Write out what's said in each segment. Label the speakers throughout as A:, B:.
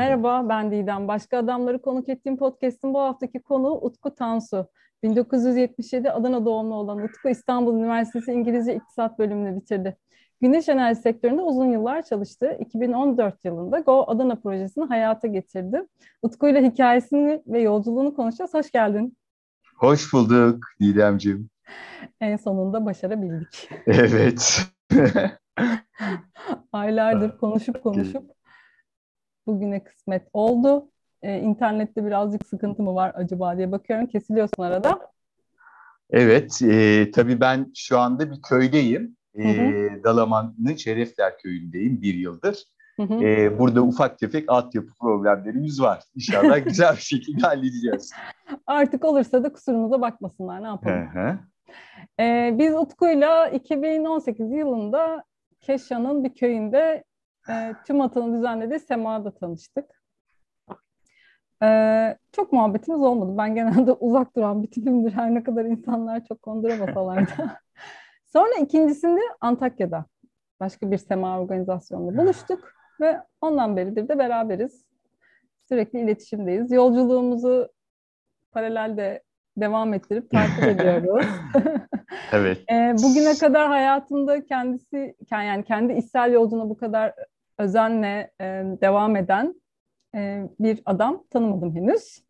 A: Merhaba, ben Didem. Başka adamları konuk ettiğim podcast'in bu haftaki konuğu Utku Tansu. 1977 Adana doğumlu olan Utku İstanbul Üniversitesi İngilizce İktisat bölümünü bitirdi. Güneş enerji sektöründe uzun yıllar çalıştı. 2014 yılında Go Adana projesini hayata getirdi. Utku ile hikayesini ve yolculuğunu konuşacağız. Hoş geldin.
B: Hoş bulduk Didemciğim.
A: En sonunda başarabildik.
B: Evet.
A: Aylardır konuşup konuşup bugüne kısmet oldu. Ee, internette birazcık sıkıntı mı var acaba diye bakıyorum. Kesiliyorsun arada.
B: Evet, e, tabii ben şu anda bir köydeyim. E, Dalaman'ın Şerefler köyündeyim bir yıldır. Hı hı. E, burada ufak tefek altyapı problemlerimiz var. İnşallah güzel bir şekilde halledeceğiz.
A: Artık olursa da kusurumuza bakmasınlar. Ne yapalım? Hı hı. E, biz Utku'yla 2018 yılında Keşan'ın bir köyünde e, tüm atanın düzenlediği Sema'da tanıştık. E, çok muhabbetimiz olmadı. Ben genelde uzak duran bir tipimdir. Her ne kadar insanlar çok konduramasalar da. Sonra ikincisinde Antakya'da başka bir Sema organizasyonunda buluştuk ve ondan beridir de beraberiz. Sürekli iletişimdeyiz. Yolculuğumuzu paralelde devam ettirip takip ediyoruz.
B: evet.
A: e, bugüne kadar hayatında kendisi yani kendi içsel yolculuğuna bu kadar özenle e, devam eden e, bir adam tanımadım henüz.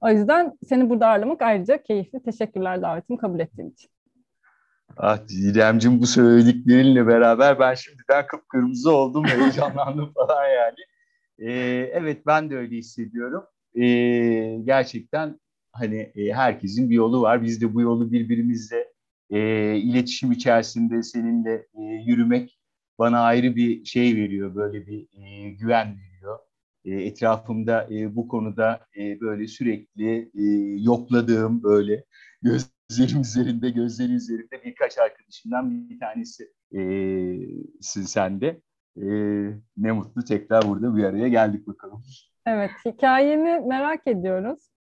A: O yüzden seni burada ağırlamak ayrıca keyifli. Teşekkürler davetimi kabul ettiğin için.
B: Ah Didemciğim bu söylediklerinle beraber ben şimdiden kıpkırmızı oldum, heyecanlandım falan yani. Ee, evet ben de öyle hissediyorum. Ee, gerçekten hani e, herkesin bir yolu var. Biz de bu yolu birbirimizle e, iletişim içerisinde seninle e, yürümek bana ayrı bir şey veriyor, böyle bir e, güven veriyor. E, etrafımda e, bu konuda e, böyle sürekli e, yokladığım böyle gözlerim üzerinde, gözleri üzerinde birkaç arkadaşımdan bir tanesi e, sen de. E, ne mutlu tekrar burada bir araya geldik bakalım.
A: Evet, hikayeni merak ediyoruz.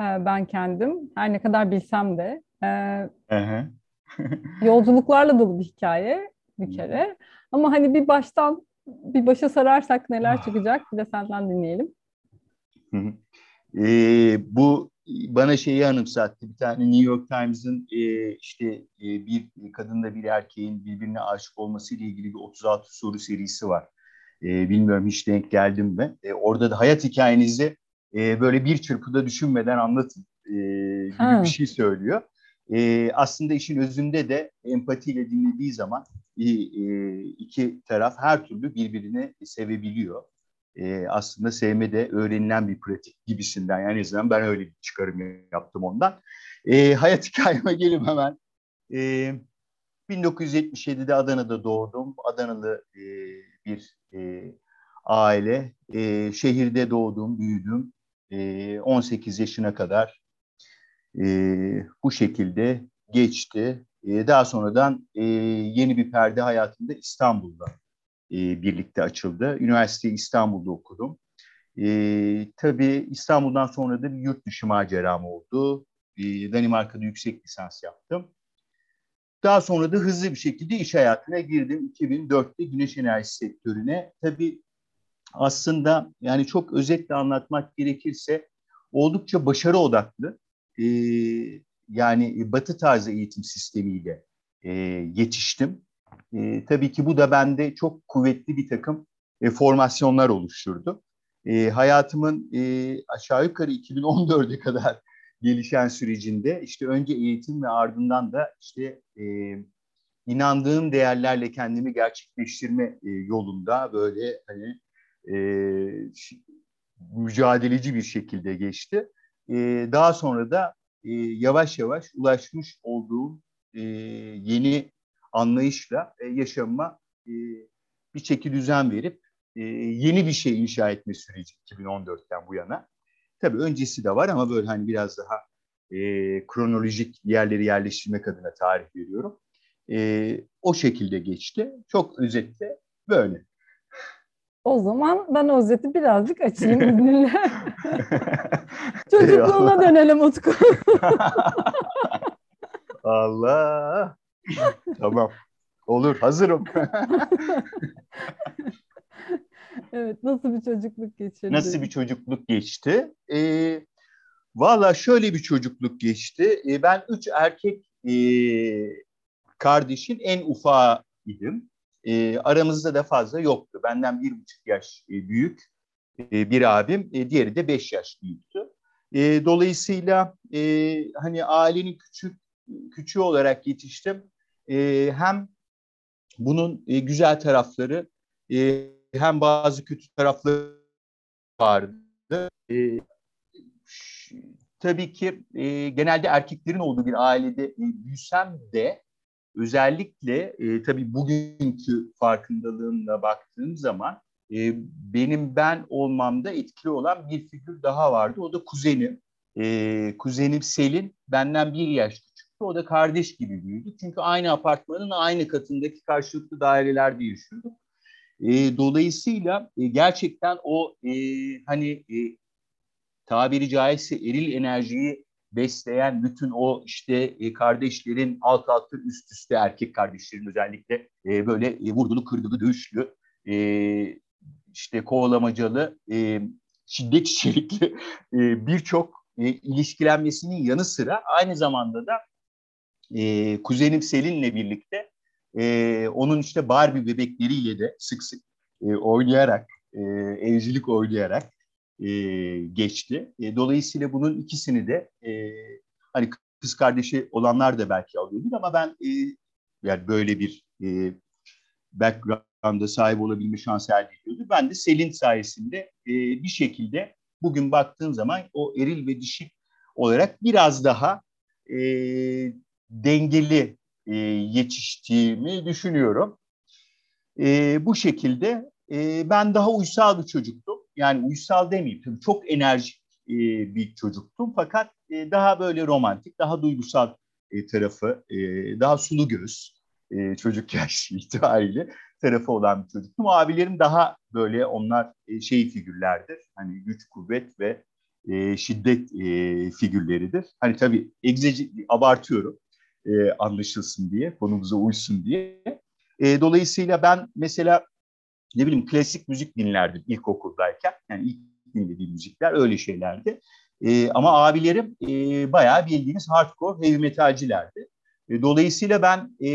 A: Ee, ben kendim, her ne kadar bilsem de. Ee, yolculuklarla dolu bir hikaye bir kere. Ama hani bir baştan bir başa sararsak neler ah. çıkacak bir de senden dinleyelim.
B: Ee, bu bana şeyi anımsattı. Bir tane New York Times'ın e, işte e, bir kadınla bir erkeğin birbirine aşık olması ile ilgili bir 36 soru serisi var. E, bilmiyorum hiç denk geldim mi? E, orada da hayat hikayenizi e, böyle bir çırpıda düşünmeden anlatın e, gibi ha. bir şey söylüyor. E, aslında işin özünde de empatiyle dinlediği zaman e, iki taraf her türlü birbirini sevebiliyor. E, aslında sevme de öğrenilen bir pratik gibisinden. Yani en azından ben öyle bir çıkarım yaptım ondan. E, hayat hikayeme gelin hemen. E, 1977'de Adana'da doğdum. Adanalı e, bir e, aile. E, şehirde doğdum, büyüdüm. E, 18 yaşına kadar e, bu şekilde geçti. E, daha sonradan e, yeni bir perde hayatımda İstanbul'da e, birlikte açıldı. Üniversiteyi İstanbul'da okudum. E, tabii İstanbul'dan sonra da bir yurt dışı maceram oldu. E, Danimarka'da yüksek lisans yaptım. Daha sonra da hızlı bir şekilde iş hayatına girdim. 2004'te güneş enerjisi sektörüne. Tabii aslında yani çok özetle anlatmak gerekirse oldukça başarı odaklı e, yani batı tarzı eğitim sistemiyle e, yetiştim. E, tabii ki bu da bende çok kuvvetli bir takım e, formasyonlar oluşturdu. E, hayatımın e, aşağı yukarı 2014'e kadar gelişen sürecinde işte önce eğitim ve ardından da işte e, inandığım değerlerle kendimi gerçekleştirme e, yolunda böyle hani e, mücadeleci bir şekilde geçti. E, daha sonra da e, yavaş yavaş ulaşmış olduğum e, yeni anlayışla e, yaşamıma e, bir çeki düzen verip e, yeni bir şey inşa etme süreci 2014'ten bu yana. Tabii öncesi de var ama böyle hani biraz daha e, kronolojik yerleri yerleştirmek adına tarih veriyorum. E, o şekilde geçti. Çok özetle böyle.
A: O zaman ben özeti birazcık açayım izninle. Çocukluğuna dönelim Utku.
B: Allah. tamam. Olur, hazırım.
A: Evet, nasıl bir çocukluk geçirdi?
B: Nasıl bir çocukluk geçti? Ee, Valla şöyle bir çocukluk geçti. Ee, ben üç erkek e, kardeşin en ufağı idim. E, aramızda da fazla yoktu. Benden bir buçuk yaş e, büyük e, bir abim, e, diğeri de beş yaş büyüktü. E, dolayısıyla e, hani ailenin küçük küçüğü olarak yetiştim. E, hem bunun e, güzel tarafları e, hem bazı kötü tarafları vardı. E, tabii ki e, genelde erkeklerin olduğu bir ailede e, büyüsem de özellikle e, tabii bugünkü farkındalığımla baktığım zaman e, benim ben olmamda etkili olan bir figür daha vardı. O da kuzenim. E, kuzenim Selin benden bir yaş küçüktü. O da kardeş gibi büyüdü. Çünkü aynı apartmanın aynı katındaki karşılıklı dairelerde yaşıyorduk. E, dolayısıyla e, gerçekten o e, hani e, tabiri caizse eril enerjiyi besleyen bütün o işte e, kardeşlerin alt alta üst üste erkek kardeşlerin özellikle e, böyle e, vurdulu kırdılı dövüşlü işte kovalamacalı şiddet içerikli birçok ilişkilenmesinin yanı sıra aynı zamanda da e, kuzenim Selin'le birlikte onun işte Barbie bebekleriyle de sık sık oynayarak, evcilik oynayarak e, geçti. E, dolayısıyla bunun ikisini de e, hani kız kardeşi olanlar da belki alıyordur ama ben e, yani böyle bir e, background'a sahip olabilme şansı elde ediyordu. Ben de Selin sayesinde e, bir şekilde bugün baktığın zaman o eril ve dişi olarak biraz daha e, dengeli e, yetiştiğimi düşünüyorum. E, bu şekilde e, ben daha uysal bir çocuktum. Yani uysal demeyeyim tabii çok enerjik e, bir çocuktum fakat e, daha böyle romantik, daha duygusal e, tarafı, e, daha sulu göz e, çocuk yaşı itibariyle tarafı olan bir çocuktum. Abilerim daha böyle onlar e, şey figürlerdir. Hani güç, kuvvet ve e, şiddet e, figürleridir. Hani tabii egzeci abartıyorum e, anlaşılsın diye, konumuza uysun diye. E, dolayısıyla ben mesela ne bileyim klasik müzik dinlerdim ilkokuldayken. Yani ilk dinlediğim müzikler öyle şeylerdi. E, ama abilerim e, bayağı bildiğiniz hardcore heavy metalcilerdi. E, dolayısıyla ben e,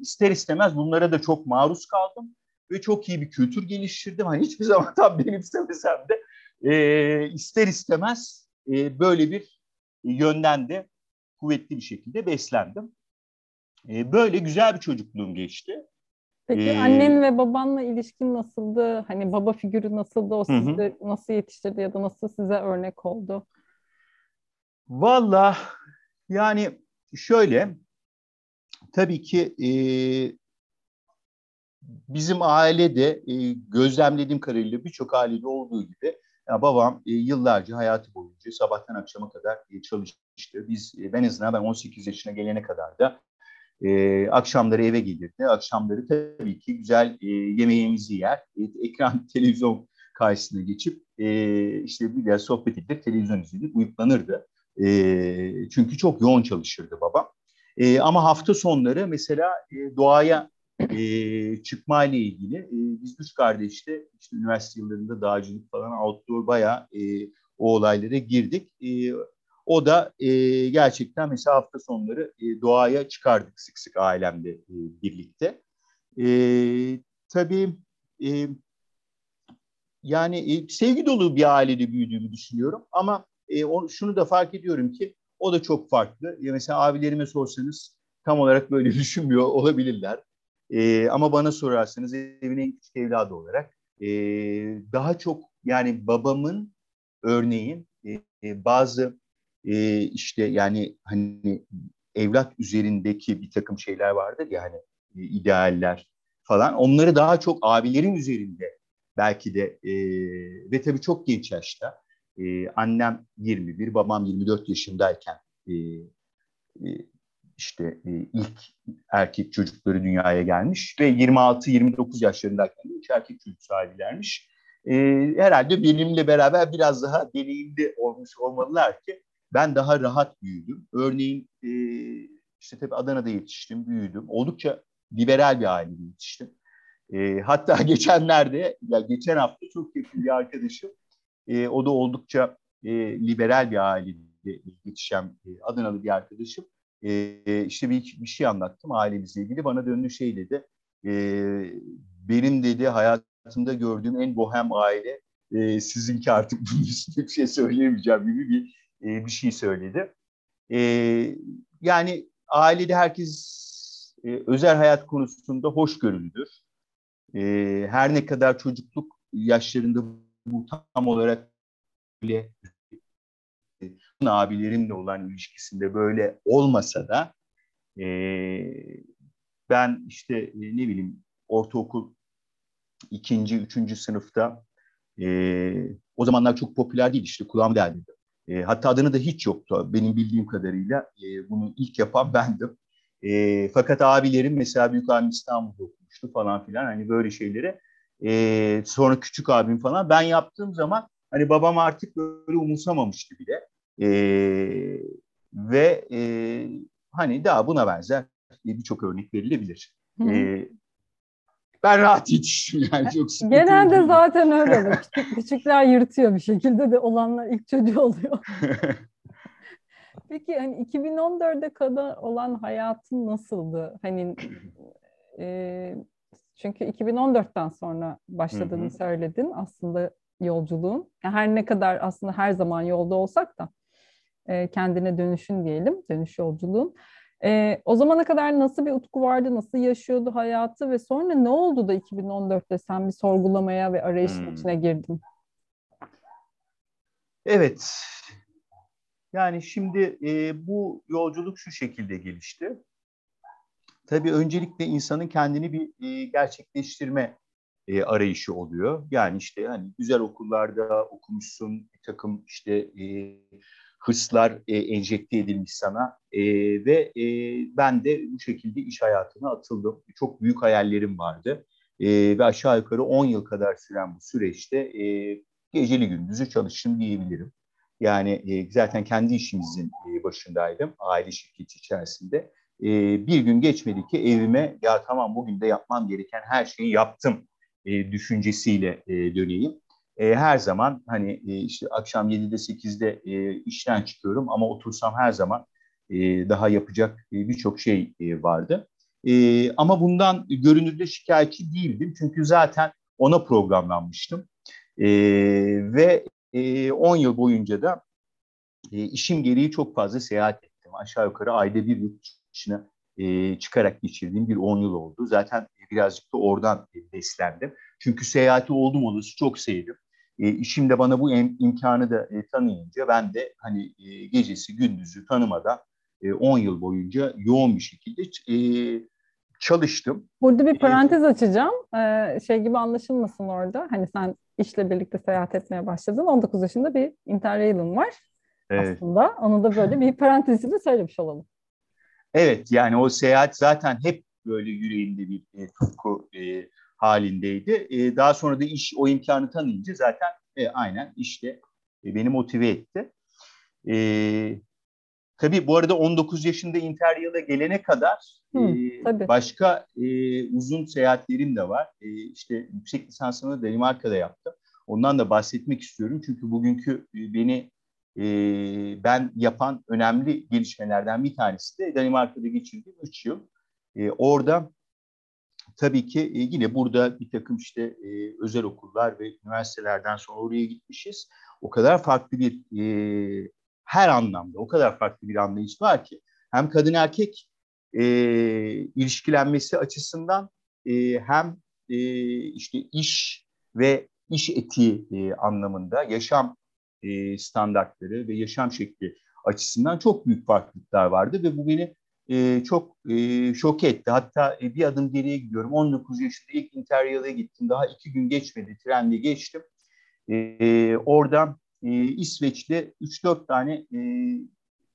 B: ister istemez bunlara da çok maruz kaldım ve çok iyi bir kültür geliştirdim. Hani hiçbir zaman tam benimsemesem de e, ister istemez e, böyle bir yönden de kuvvetli bir şekilde beslendim. E, böyle güzel bir çocukluğum geçti.
A: Peki ee, annen ve babanla ilişkin nasıldı? Hani baba figürü nasıldı? O sizi hı. nasıl yetiştirdi ya da nasıl size örnek oldu?
B: Valla yani şöyle tabii ki e, bizim ailede e, gözlemlediğim kadarıyla birçok ailede olduğu gibi ya babam e, yıllarca hayatı boyunca sabahtan akşama kadar e, çalıştı. Biz e, ben azından ben 18 yaşına gelene kadar da e, akşamları eve gelirdi. Akşamları tabii ki güzel e, yemeğimizi yer. E, ekran, televizyon karşısına geçip e, işte bir biraz sohbet edip televizyon izleyip uyuklanırdı. E, çünkü çok yoğun çalışırdı babam. E, ama hafta sonları mesela e, doğaya e, çıkma ile ilgili e, biz üç kardeşte işte üniversite yıllarında dağcılık falan outdoor bayağı e, o olaylara girdik. E, o da e, gerçekten mesela hafta sonları e, doğaya çıkardık sık sık ailemle e, birlikte. E, tabii e, yani e, sevgi dolu bir ailede büyüdüğümü düşünüyorum ama e, o, şunu da fark ediyorum ki o da çok farklı. Ya mesela abilerime sorsanız tam olarak böyle düşünmüyor olabilirler. E, ama bana sorarsanız evin en küçük evladı olarak e, daha çok yani babamın örneğin e, bazı e, işte yani hani evlat üzerindeki bir takım şeyler vardır ya hani e, idealler falan. Onları daha çok abilerin üzerinde belki de e, ve tabii çok genç yaşta e, annem 21, babam 24 yaşındayken e, e, işte e, ilk erkek çocukları dünyaya gelmiş ve 26-29 yaşlarındayken üç erkek çocuk sahibilermiş. E, herhalde benimle beraber biraz daha deneyimli olmuş olmalılar ki ben daha rahat büyüdüm. Örneğin e, işte tabii Adana'da yetiştim, büyüdüm. Oldukça liberal bir ailede yetiştim. E, hatta geçenlerde, ya geçen hafta çok yakın bir arkadaşım, e, o da oldukça e, liberal bir ailede yetişen e, Adanalı bir arkadaşım. E, işte bir, bir şey anlattım ailemizle ilgili. Bana döndü şey dedi, e, benim dedi hayatımda gördüğüm en bohem aile e, sizinki artık bunun üstüne bir şey söyleyemeyeceğim gibi bir e, bir şey söyledi. E, yani ailede herkes e, özel hayat konusunda hoşgörülüdür. Her ne kadar çocukluk yaşlarında bu tam olarak böyle abilerimle olan ilişkisinde böyle olmasa da ben işte ne bileyim ortaokul ikinci, üçüncü sınıfta e, o zamanlar çok popüler değil işte kulağım deldi. E, hatta adını da hiç yoktu benim bildiğim kadarıyla. E, bunu ilk yapan bendim. E, fakat abilerim mesela büyük abim İstanbul'da okumuştu falan filan hani böyle şeyleri. E, sonra küçük abim falan ben yaptığım zaman hani babam artık böyle umursamamıştı bile. E, ve e, hani daha buna benzer birçok örnek verilebilir. E, ben rahat yetiştim yani çok
A: Genelde zaten öyle. Küçük, küçükler yırtıyor bir şekilde de olanlar ilk çocuğu oluyor. Peki hani 2014'e kadar olan hayatın nasıldı? Hani e, çünkü 2014'ten sonra başladığını söyledin aslında yolculuğun. Her ne kadar aslında her zaman yolda olsak da e, kendine dönüşün diyelim, dönüş yolculuğun. E, o zamana kadar nasıl bir utku vardı, nasıl yaşıyordu hayatı ve sonra ne oldu da 2014'te sen bir sorgulamaya ve arayışın hmm. içine girdin?
B: Evet, yani şimdi e, bu yolculuk şu şekilde gelişti. Tabii öncelikle insanın kendini bir e, gerçekleştirme e, arayışı oluyor. Yani işte hani güzel okullarda okumuşsun, bir takım işte e, hırslar e, enjekte edilmiş sana e, ve e, ben de bu şekilde iş hayatına atıldım. Çok büyük hayallerim vardı e, ve aşağı yukarı 10 yıl kadar süren bu süreçte e, geceli gündüzü çalıştım diyebilirim. Yani e, zaten kendi işimizin e, başındaydım aile şirketi içerisinde. E, bir gün geçmedi ki evime ya tamam bugün de yapmam gereken her şeyi yaptım e, düşüncesiyle e, döneyim. E, her zaman hani e, işte akşam 7'de 8'de e, işten çıkıyorum ama otursam her zaman e, daha yapacak e, birçok şey e, vardı. E, ama bundan görünürde şikayetçi değildim çünkü zaten ona programlanmıştım. E, ve e, 10 yıl boyunca da e, işim gereği çok fazla seyahat ettim. Aşağı yukarı ayda bir yurt dışına e, çıkarak geçirdiğim bir 10 yıl oldu. Zaten birazcık da oradan e, beslendim. Çünkü seyahati oldum olası çok sevdim. E, işim de bana bu im- imkanı da e, tanıyınca ben de hani e, gecesi gündüzü tanımadan e, 10 yıl boyunca yoğun bir şekilde e, çalıştım.
A: Burada bir e, parantez açacağım. Ee, şey gibi anlaşılmasın orada. Hani sen işle birlikte seyahat etmeye başladın. 19 yaşında bir interrail'in var evet. aslında. Onu da böyle bir parantezle söylemiş olalım.
B: Evet yani o seyahat zaten hep böyle yüreğimde bir e, tutku e, halindeydi. E, daha sonra da iş o imkanı tanıyınca zaten e, aynen işte e, beni motive etti. E, tabii bu arada 19 yaşında Interyal'a gelene kadar Hı, e, başka e, uzun seyahatlerim de var. E, işte yüksek lisansımı Danimarka'da yaptım. Ondan da bahsetmek istiyorum çünkü bugünkü e, beni e, ben yapan önemli gelişmelerden bir tanesi de Danimarka'da geçirdiğim 3 yıl. E, orada tabii ki e, yine burada bir takım işte e, özel okullar ve üniversitelerden sonra oraya gitmişiz. O kadar farklı bir e, her anlamda o kadar farklı bir anlayış var ki hem kadın erkek ilişkilenmesi açısından hem işte iş ve iş etiği anlamında yaşam standartları ve yaşam şekli açısından çok büyük farklılıklar vardı ve bu beni e, çok e, şok etti. Hatta e, bir adım geriye gidiyorum. 19 yaşında ilk Interrail'e gittim. Daha iki gün geçmedi. Trenle geçtim. E, oradan e, İsveç'te 3-4 tane e,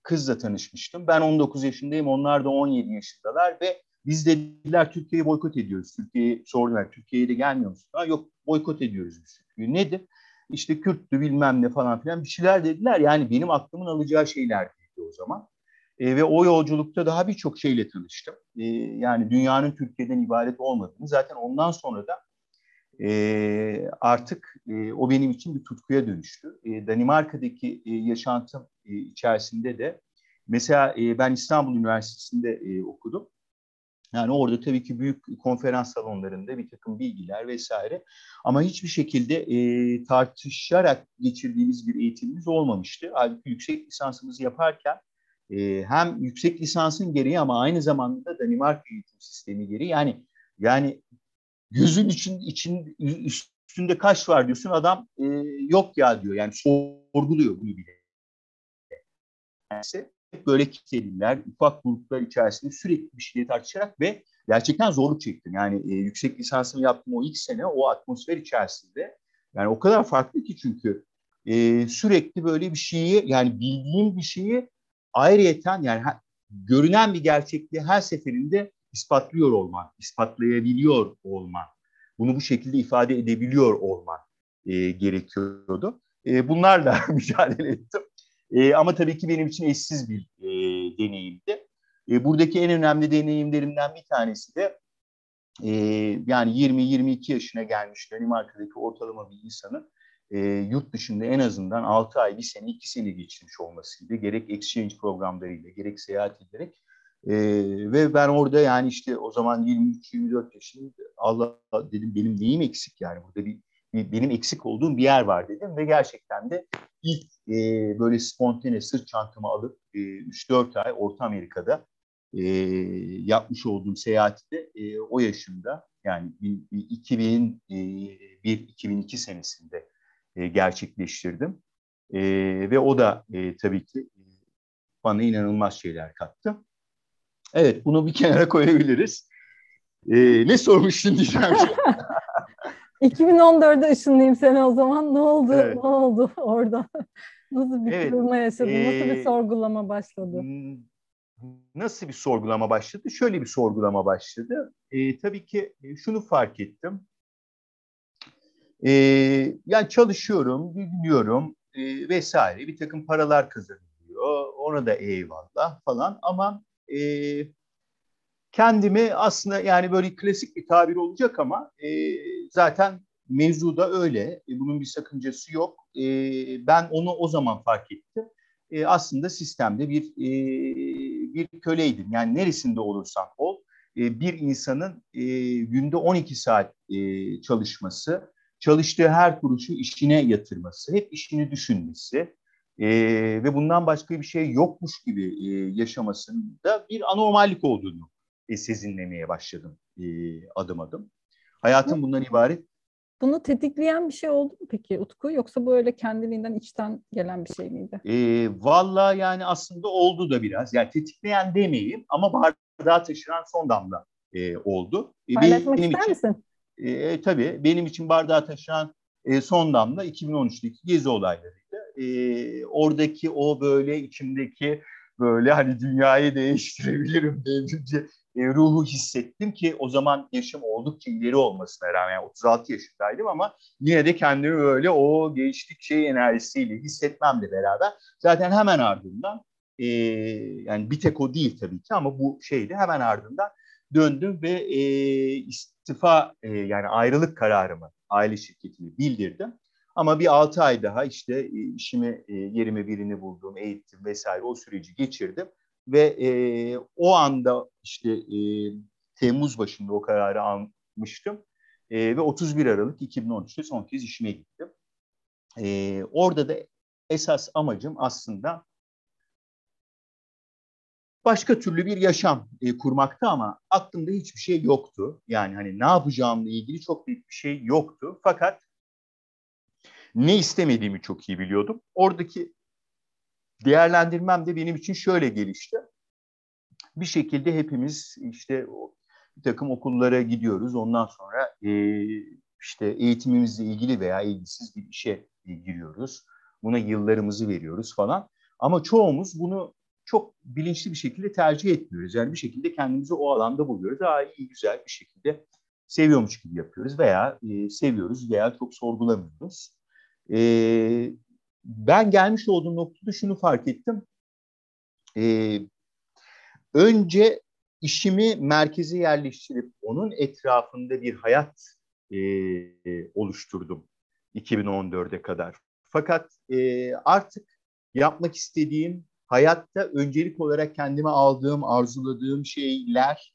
B: kızla tanışmıştım. Ben 19 yaşındayım. Onlar da 17 yaşındalar ve biz dediler Türkiye'yi boykot ediyoruz. Türkiye'yi sordular. Türkiye'ye de gelmiyor musun? Ha, yok boykot ediyoruz biz. Nedir? İşte Kürttü bilmem ne falan filan bir şeyler dediler. Yani benim aklımın alacağı şeyler o zaman. E, ve o yolculukta daha birçok şeyle tanıştım. E, yani dünyanın Türkiye'den ibaret olmadığını zaten ondan sonra da e, artık e, o benim için bir tutkuya dönüştü. E, Danimarka'daki e, yaşantım e, içerisinde de mesela e, ben İstanbul Üniversitesi'nde e, okudum. Yani orada tabii ki büyük konferans salonlarında bir takım bilgiler vesaire ama hiçbir şekilde e, tartışarak geçirdiğimiz bir eğitimimiz olmamıştı. Halbuki yüksek lisansımızı yaparken e, hem yüksek lisansın gereği ama aynı zamanda da Danimarka eğitim sistemi gereği yani yani gözün için, için üstünde kaş var diyorsun adam e, yok ya diyor yani sorguluyor bunu bile. Yani böyle kitleliler, ufak gruplar içerisinde sürekli bir şeyleri tartışarak ve gerçekten zorluk çektim. Yani e, yüksek lisansımı yaptım o ilk sene o atmosfer içerisinde. Yani o kadar farklı ki çünkü e, sürekli böyle bir şeyi yani bildiğim bir şeyi ayrıyeten yani görünen bir gerçekliği her seferinde ispatlıyor olman, ispatlayabiliyor olman, bunu bu şekilde ifade edebiliyor olman e, gerekiyordu. E, bunlarla mücadele ettim. E, ama tabii ki benim için eşsiz bir e, deneyimdi. E, buradaki en önemli deneyimlerimden bir tanesi de e, yani 20-22 yaşına gelmiş Danimarka'daki ortalama bir insanın e, yurt dışında en azından 6 ay, 1 sene, 2 sene geçirmiş olmasıydı. Gerek exchange programlarıyla, gerek seyahat ederek. E, ve ben orada yani işte o zaman 23-24 yaşında Allah dedim benim neyim eksik yani burada bir, bir benim eksik olduğum bir yer var dedim ve gerçekten de ilk e, böyle spontane sırt çantamı alıp e, 3-4 ay Orta Amerika'da e, yapmış olduğum seyahati de e, o yaşımda yani 2001-2002 senesinde e, gerçekleştirdim. E, ve o da e, tabii ki e, bana inanılmaz şeyler kattı. Evet, bunu bir kenara koyabiliriz. E, ne sormuştun diyeceğim.
A: 2014'de ışınlayayım seni o zaman. Ne oldu? Evet. Ne oldu orada? Nasıl bir evet. kırılma yaşadın? Ee, Nasıl bir sorgulama başladı?
B: Nasıl bir sorgulama başladı? Şöyle bir sorgulama başladı. E, tabii ki şunu fark ettim. E, yani çalışıyorum, biliyorum e, vesaire. Bir takım paralar kazanılıyor. Ona da eyvallah falan. Ama e, kendimi aslında yani böyle klasik bir tabir olacak ama e, zaten mevzu da öyle. E, bunun bir sakıncası yok. E, ben onu o zaman fark ettim. E, aslında sistemde bir e, bir köleydim. Yani neresinde olursan ol e, bir insanın e, günde 12 saat e, çalışması, çalıştığı her kuruşu işine yatırması, hep işini düşünmesi e, ve bundan başka bir şey yokmuş gibi e, yaşamasında bir anormallik olduğunu e, sezinlemeye başladım e, adım adım. Hayatım bundan ibaret.
A: Bunu tetikleyen bir şey oldu mu peki Utku? Yoksa böyle kendiliğinden içten gelen bir şey miydi?
B: E, Valla yani aslında oldu da biraz. Yani tetikleyen demeyeyim ama bardağı taşıran son damla e, oldu.
A: E, Paylaşmak benim ister için, misin?
B: E, tabii benim için bardağı taşıran e, son damla 2013'teki gezi olaylarıydı. E, oradaki o böyle içimdeki böyle hani dünyayı değiştirebilirim devrimci e, ruhu hissettim ki o zaman yaşım oldukça ileri olmasına rağmen yani 36 yaşındaydım ama yine de kendimi böyle o gençlik şey enerjisiyle hissetmemle beraber zaten hemen ardından e, yani bir tek o değil tabii ki ama bu şeydi hemen ardından döndüm ve e, istifa e, yani ayrılık kararımı aile şirketine bildirdim. Ama bir altı ay daha işte e, işimi e, yerime birini buldum, eğittim vesaire o süreci geçirdim ve e, o anda işte e, Temmuz başında o kararı almıştım e, ve 31 Aralık 2013'te son kez işime gittim. E, orada da esas amacım aslında başka türlü bir yaşam e, kurmakta ama aklımda hiçbir şey yoktu. Yani hani ne yapacağımla ilgili çok büyük bir şey yoktu. Fakat ne istemediğimi çok iyi biliyordum. Oradaki değerlendirmem de benim için şöyle gelişti. Bir şekilde hepimiz işte bir takım okullara gidiyoruz. Ondan sonra e, işte eğitimimizle ilgili veya ilgisiz bir işe giriyoruz. Buna yıllarımızı veriyoruz falan. Ama çoğumuz bunu çok bilinçli bir şekilde tercih etmiyoruz. Yani bir şekilde kendimizi o alanda buluyoruz. Daha iyi, güzel bir şekilde seviyormuş gibi yapıyoruz veya e, seviyoruz veya çok sorgulamıyoruz. E, ben gelmiş olduğum noktada şunu fark ettim. E, önce işimi merkeze yerleştirip onun etrafında bir hayat e, oluşturdum 2014'e kadar. Fakat e, artık yapmak istediğim hayatta öncelik olarak kendime aldığım, arzuladığım şeyler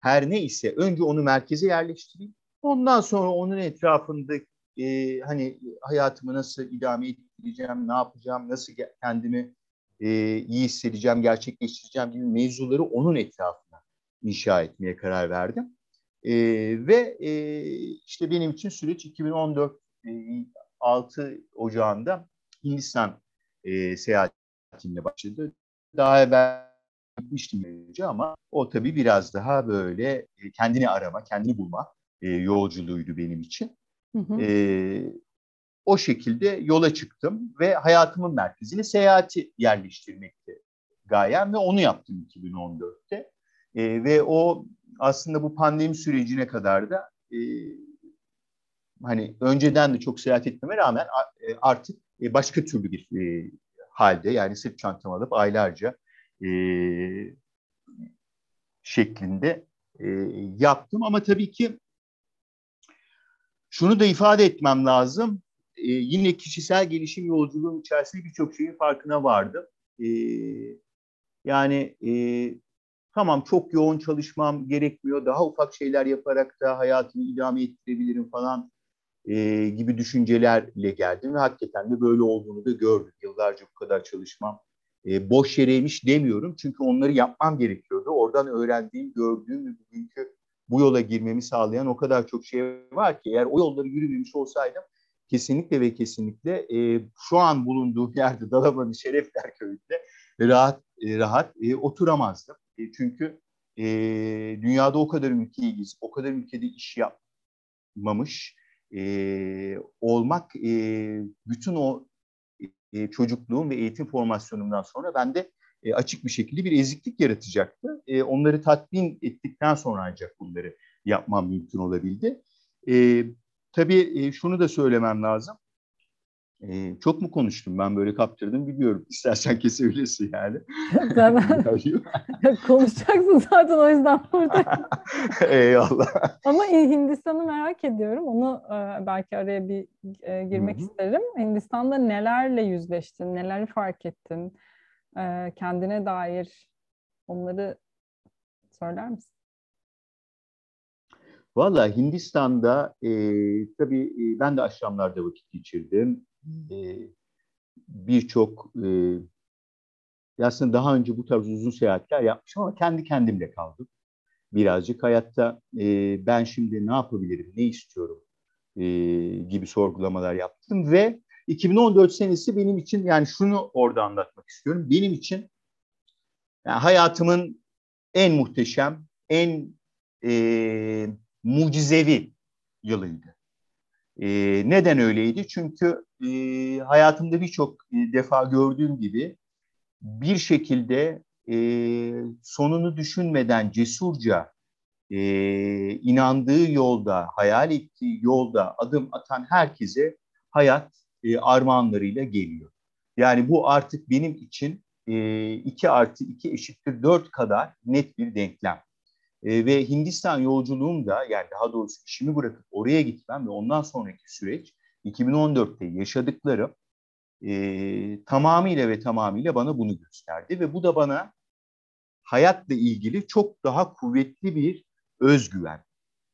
B: her neyse önce onu merkeze yerleştireyim. Ondan sonra onun etrafında e, hani hayatımı nasıl idame ettireceğim, ne yapacağım, nasıl kendimi e, iyi hissedeceğim, gerçekleştireceğim gibi mevzuları onun etrafına inşa etmeye karar verdim. E, ve e, işte benim için süreç 2014 e, 6 Ocağı'nda Hindistan e, seyahatimle başladı. Daha evvel gitmiştim önce ama o tabii biraz daha böyle e, kendini arama, kendini bulma e, yolculuğuydu benim için. Hı hı. E, o şekilde yola çıktım ve hayatımın merkezini seyahati yerleştirmekti gayem ve onu yaptım 2014'te. E, ve o aslında bu pandemi sürecine kadar da e, hani önceden de çok seyahat etmeme rağmen e, artık e, başka türlü bir e, halde yani sırt çantamı alıp aylarca e, şeklinde e, yaptım. Ama tabii ki şunu da ifade etmem lazım. E, yine kişisel gelişim yolculuğum içerisinde birçok şeyin farkına vardım. E, yani e, tamam çok yoğun çalışmam gerekmiyor. Daha ufak şeyler yaparak da hayatımı idame ettirebilirim falan e, gibi düşüncelerle geldim ve hakikaten de böyle olduğunu da gördüm. Yıllarca bu kadar çalışmam e, boş yereymiş demiyorum. Çünkü onları yapmam gerekiyordu. Oradan öğrendiğim, gördüğüm ve bugünkü bu yola girmemi sağlayan o kadar çok şey var ki eğer o yolları yürümemiş olsaydım kesinlikle ve kesinlikle e, şu an bulunduğum yerde Dalaman'ın Şerefler Köyü'nde rahat e, rahat e, oturamazdım. E, çünkü e, dünyada o kadar ülkeyiz, o kadar ülkede iş yapmamış e, olmak e, bütün o e, çocukluğum ve eğitim formasyonumdan sonra bende e, açık bir şekilde bir eziklik yaratacaktı. E, onları tatmin ettikten sonra ancak bunları yapmam mümkün olabildi. E, tabii e, şunu da söylemem lazım. Ee, çok mu konuştum ben böyle kaptırdım biliyorum. İstersen kesebilirsin yani.
A: Zaten konuşacaksın zaten o yüzden burada.
B: Eyvallah.
A: Ama Hindistan'ı merak ediyorum. Onu e, belki araya bir e, girmek Hı-hı. isterim. Hindistan'da nelerle yüzleştin? Neler fark ettin? E, kendine dair onları söyler misin?
B: Valla Hindistan'da e, tabii e, ben de aşramlarda vakit geçirdim e, birçok e, aslında daha önce bu tarz uzun seyahatler yapmışım ama kendi kendimle kaldım. Birazcık hayatta e, ben şimdi ne yapabilirim, ne istiyorum e, gibi sorgulamalar yaptım ve 2014 senesi benim için yani şunu orada anlatmak istiyorum. Benim için yani hayatımın en muhteşem, en e, mucizevi yılıydı. E, neden öyleydi? Çünkü e, hayatımda birçok defa gördüğüm gibi bir şekilde e, sonunu düşünmeden cesurca e, inandığı yolda, hayal ettiği yolda adım atan herkese hayat e, armağanlarıyla geliyor. Yani bu artık benim için e, 2 artı 2 eşittir 4 kadar net bir denklem. E, ve Hindistan yolculuğum da yani daha doğrusu işimi bırakıp oraya gitmem ve ondan sonraki süreç 2014'te yaşadıklarım e, tamamıyla ve tamamıyla bana bunu gösterdi ve bu da bana hayatla ilgili çok daha kuvvetli bir özgüven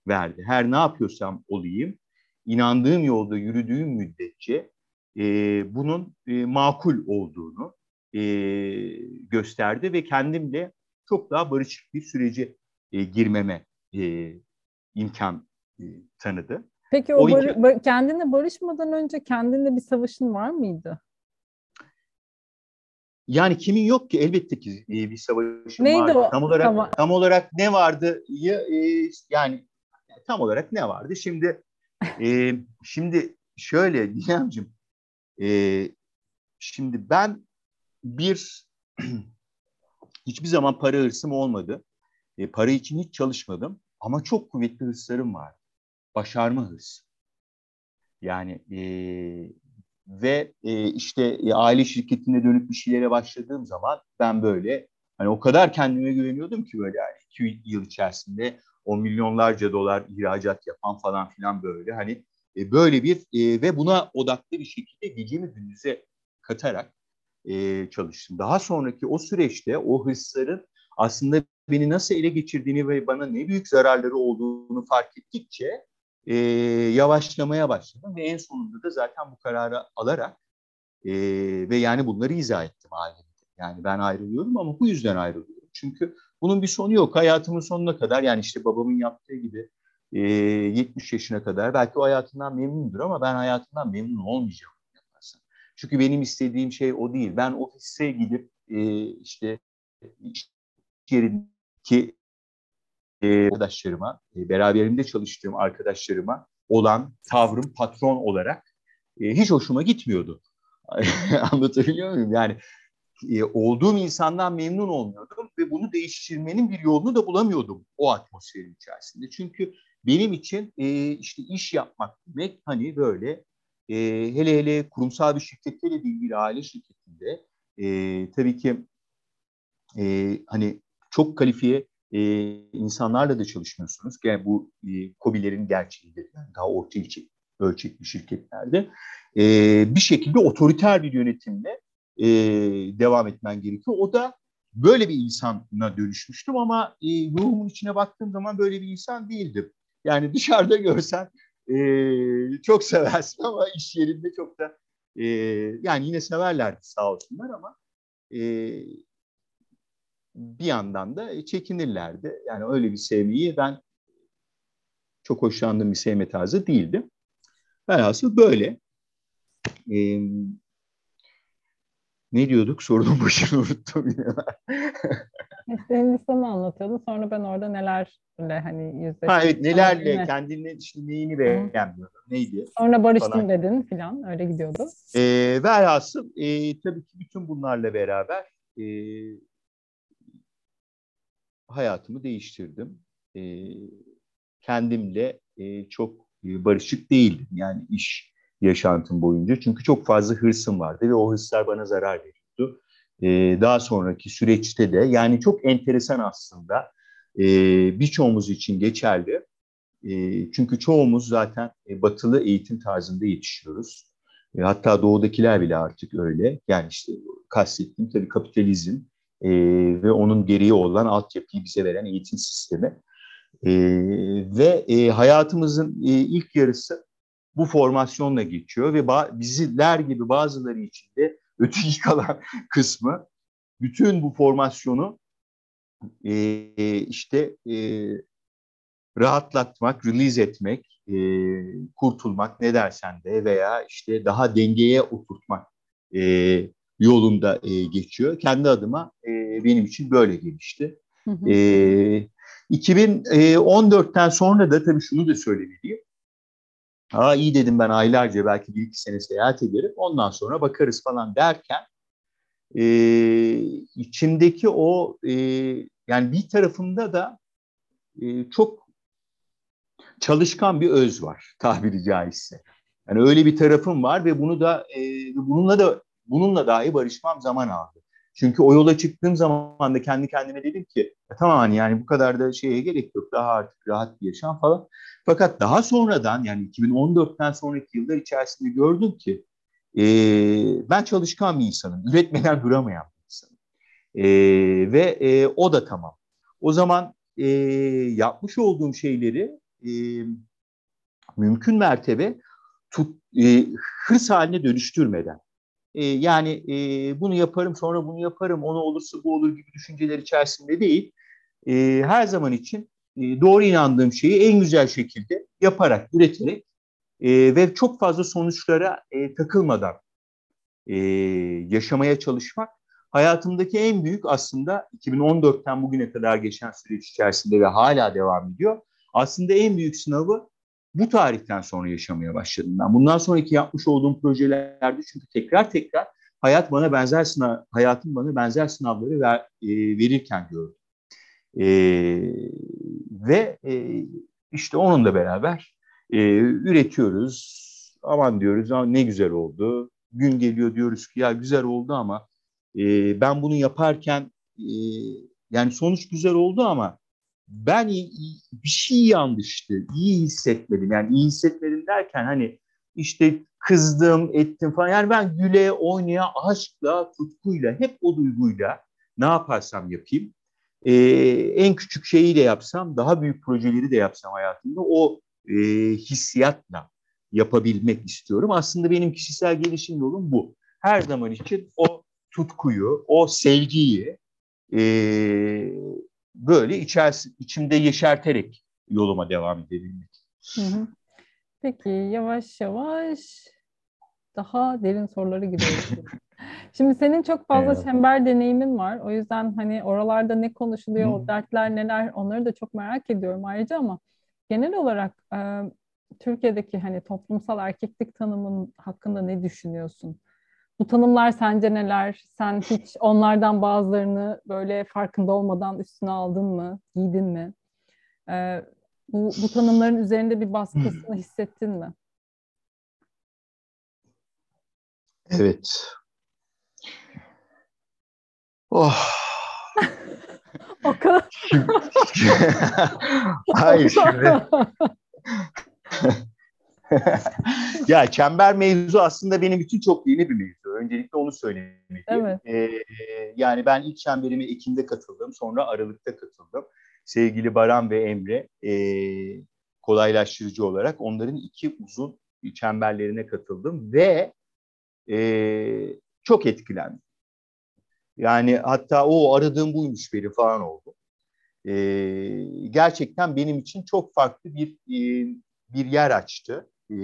B: verdi. Her ne yapıyorsam olayım, inandığım yolda yürüdüğüm müddetçe e, bunun e, makul olduğunu e, gösterdi ve kendimle çok daha barışık bir sürece e, girmeme e, imkan e, tanıdı.
A: Peki o, o bar- iki... kendine barışmadan önce kendinde bir savaşın var mıydı?
B: Yani kimin yok ki elbette ki bir savaşım
A: Neydi
B: vardı.
A: O?
B: Tam olarak tamam. tam olarak ne vardı? E, yani tam olarak ne vardı? Şimdi e, şimdi şöyle Diyemciğim e, şimdi ben bir hiçbir zaman para hırsım olmadı. E, para için hiç çalışmadım ama çok kuvvetli hırslarım var. Başarma hırsı. Yani e, ve e, işte e, aile şirketine dönüp bir şeylere başladığım zaman ben böyle Hani o kadar kendime güveniyordum ki böyle yani iki yıl içerisinde o milyonlarca dolar ihracat yapan falan filan böyle hani e, böyle bir e, ve buna odaklı bir şekilde gecemi gündüze katarak e, çalıştım. Daha sonraki o süreçte o hırsların aslında beni nasıl ele geçirdiğini ve bana ne büyük zararları olduğunu fark ettikçe e, yavaşlamaya başladım ve en sonunda da zaten bu kararı alarak e, ve yani bunları izah ettim aileme. Yani ben ayrılıyorum ama bu yüzden ayrılıyorum. Çünkü bunun bir sonu yok. Hayatımın sonuna kadar yani işte babamın yaptığı gibi e, 70 yaşına kadar belki o hayatından memnundur ama ben hayatından memnun olmayacağım. Yaparsam. Çünkü benim istediğim şey o değil. Ben ofise gidip e, işte iş yerindeki e, arkadaşlarıma, e, beraberimde çalıştığım arkadaşlarıma olan tavrım patron olarak e, hiç hoşuma gitmiyordu. Anlatabiliyor muyum? Yani e, olduğum insandan memnun olmuyordum ve bunu değiştirmenin bir yolunu da bulamıyordum o atmosferin içerisinde. Çünkü benim için e, işte iş yapmak demek hani böyle e, hele hele kurumsal bir şirkette de değil bir aile şirketinde e, tabii ki e, hani çok kalifiye e, insanlarla da çalışmıyorsunuz. Yani bu e, COBİ'lerin gerçeğidir. Yani daha orta ölçek, ölçekli şirketlerde. E, bir şekilde otoriter bir yönetimle e, devam etmen gerekiyor. O da böyle bir insana dönüşmüştüm ama e, ruhumun içine baktığım zaman böyle bir insan değildim. Yani dışarıda görsen e, çok seversin ama iş yerinde çok da e, yani yine severlerdi sağ olsunlar ama e, bir yandan da çekinirlerdi. Yani öyle bir sevmeyi ben çok hoşlandığım bir sevme tarzı değildi. Velhasıl böyle. Ee, ne diyorduk? Sorunun başını unuttum.
A: İşte lisanı anlatıyordun. Sonra ben orada nelerle hani yüzleştim.
B: Ha evet nelerle yine... kendini işte neyini beğenmiyordun. Neydi?
A: Sonra barıştım falan. dedin filan. Öyle gidiyordu.
B: Ee, velhasıl e, tabii ki bütün bunlarla beraber e, hayatımı değiştirdim. E, kendimle e, çok e, barışık değildim. Yani iş yaşantım boyunca. Çünkü çok fazla hırsım vardı ve o hırslar bana zarar veriyordu. E, daha sonraki süreçte de yani çok enteresan aslında e, birçoğumuz için geçerli. E, çünkü çoğumuz zaten e, batılı eğitim tarzında yetişiyoruz. E, hatta doğudakiler bile artık öyle. Yani işte kastettiğim tabii kapitalizm e, ve onun gereği olan altyapıyı bize veren eğitim sistemi. E, ve e, hayatımızın e, ilk yarısı bu formasyonla geçiyor ve bizler gibi bazıları için de öteki kalan kısmı bütün bu formasyonu e, işte e, rahatlatmak, release etmek, e, kurtulmak ne dersen de veya işte daha dengeye oturtmak e, yolunda e, geçiyor. Kendi adıma e, benim için böyle gelişti. Hı hı. E, 2014'ten sonra da tabii şunu da söylemeliyim. Aa iyi dedim ben aylarca belki bir iki sene seyahat ederim. Ondan sonra bakarız falan derken e, içimdeki o e, yani bir tarafımda da e, çok çalışkan bir öz var tabiri caizse. Yani öyle bir tarafım var ve bunu da e, bununla da bununla dahi barışmam zaman aldı. Çünkü o yola çıktığım zaman da kendi kendime dedim ki e, tamam hani yani bu kadar da şeye gerek yok daha artık rahat bir yaşam falan. Fakat daha sonradan yani 2014'ten sonraki yıllar içerisinde gördüm ki e, ben çalışkan bir insanım. Üretmeden duramayan bir insanım. E, ve e, o da tamam. O zaman e, yapmış olduğum şeyleri e, mümkün mertebe tut, e, hırs haline dönüştürmeden e, yani e, bunu yaparım sonra bunu yaparım onu olursa bu olur gibi düşünceler içerisinde değil. E, her zaman için e, doğru inandığım şeyi en güzel şekilde yaparak, üreterek e, ve çok fazla sonuçlara e, takılmadan e, yaşamaya çalışmak hayatımdaki en büyük aslında 2014'ten bugüne kadar geçen süreç içerisinde ve hala devam ediyor. Aslında en büyük sınavı bu tarihten sonra yaşamaya başladım ben. Bundan sonraki yapmış olduğum projelerde çünkü tekrar tekrar hayat bana benzer sınav, hayatım bana benzer sınavları ver, e, verirken gördüm. E, ve e, işte onunla beraber e, üretiyoruz. Aman diyoruz ne güzel oldu. Gün geliyor diyoruz ki ya güzel oldu ama e, ben bunu yaparken e, yani sonuç güzel oldu ama ben bir şey yanlıştı. İyi hissetmedim. Yani iyi hissetmedim derken hani işte kızdım, ettim falan. Yani ben güle, oynaya, aşkla, tutkuyla, hep o duyguyla ne yaparsam yapayım. E, en küçük şeyi de yapsam, daha büyük projeleri de yapsam hayatımda o e, hissiyatla yapabilmek istiyorum. Aslında benim kişisel gelişim yolum bu. Her zaman için o tutkuyu, o sevgiyi e, böyle içerisi, içimde yeşerterek yoluma devam edebilmek. Hı hı.
A: Peki yavaş yavaş daha derin soruları giriyoruz. Şimdi senin çok fazla evet. çember deneyimin var. O yüzden hani oralarda ne konuşuluyor, Hı. o dertler neler onları da çok merak ediyorum ayrıca ama genel olarak e, Türkiye'deki hani toplumsal erkeklik tanımın hakkında ne düşünüyorsun? Bu tanımlar sence neler? Sen hiç onlardan bazılarını böyle farkında olmadan üstüne aldın mı? Giydin mi? Ee, bu, bu tanımların üzerinde bir baskısını hissettin mi?
B: Evet. Oh.
A: o kadar.
B: Hayır şimdi. ya çember mevzu aslında benim için çok yeni bir mevzu. Öncelikle onu söylemek.
A: Evet.
B: Ee, yani ben ilk çemberime Ekim'de katıldım. Sonra Aralık'ta katıldım. Sevgili Baran ve Emre e, kolaylaştırıcı olarak onların iki uzun çemberlerine katıldım ve e, çok etkilendim. Yani hatta o aradığım buymuş biri falan oldu. E, gerçekten benim için çok farklı bir e, bir yer açtı. E,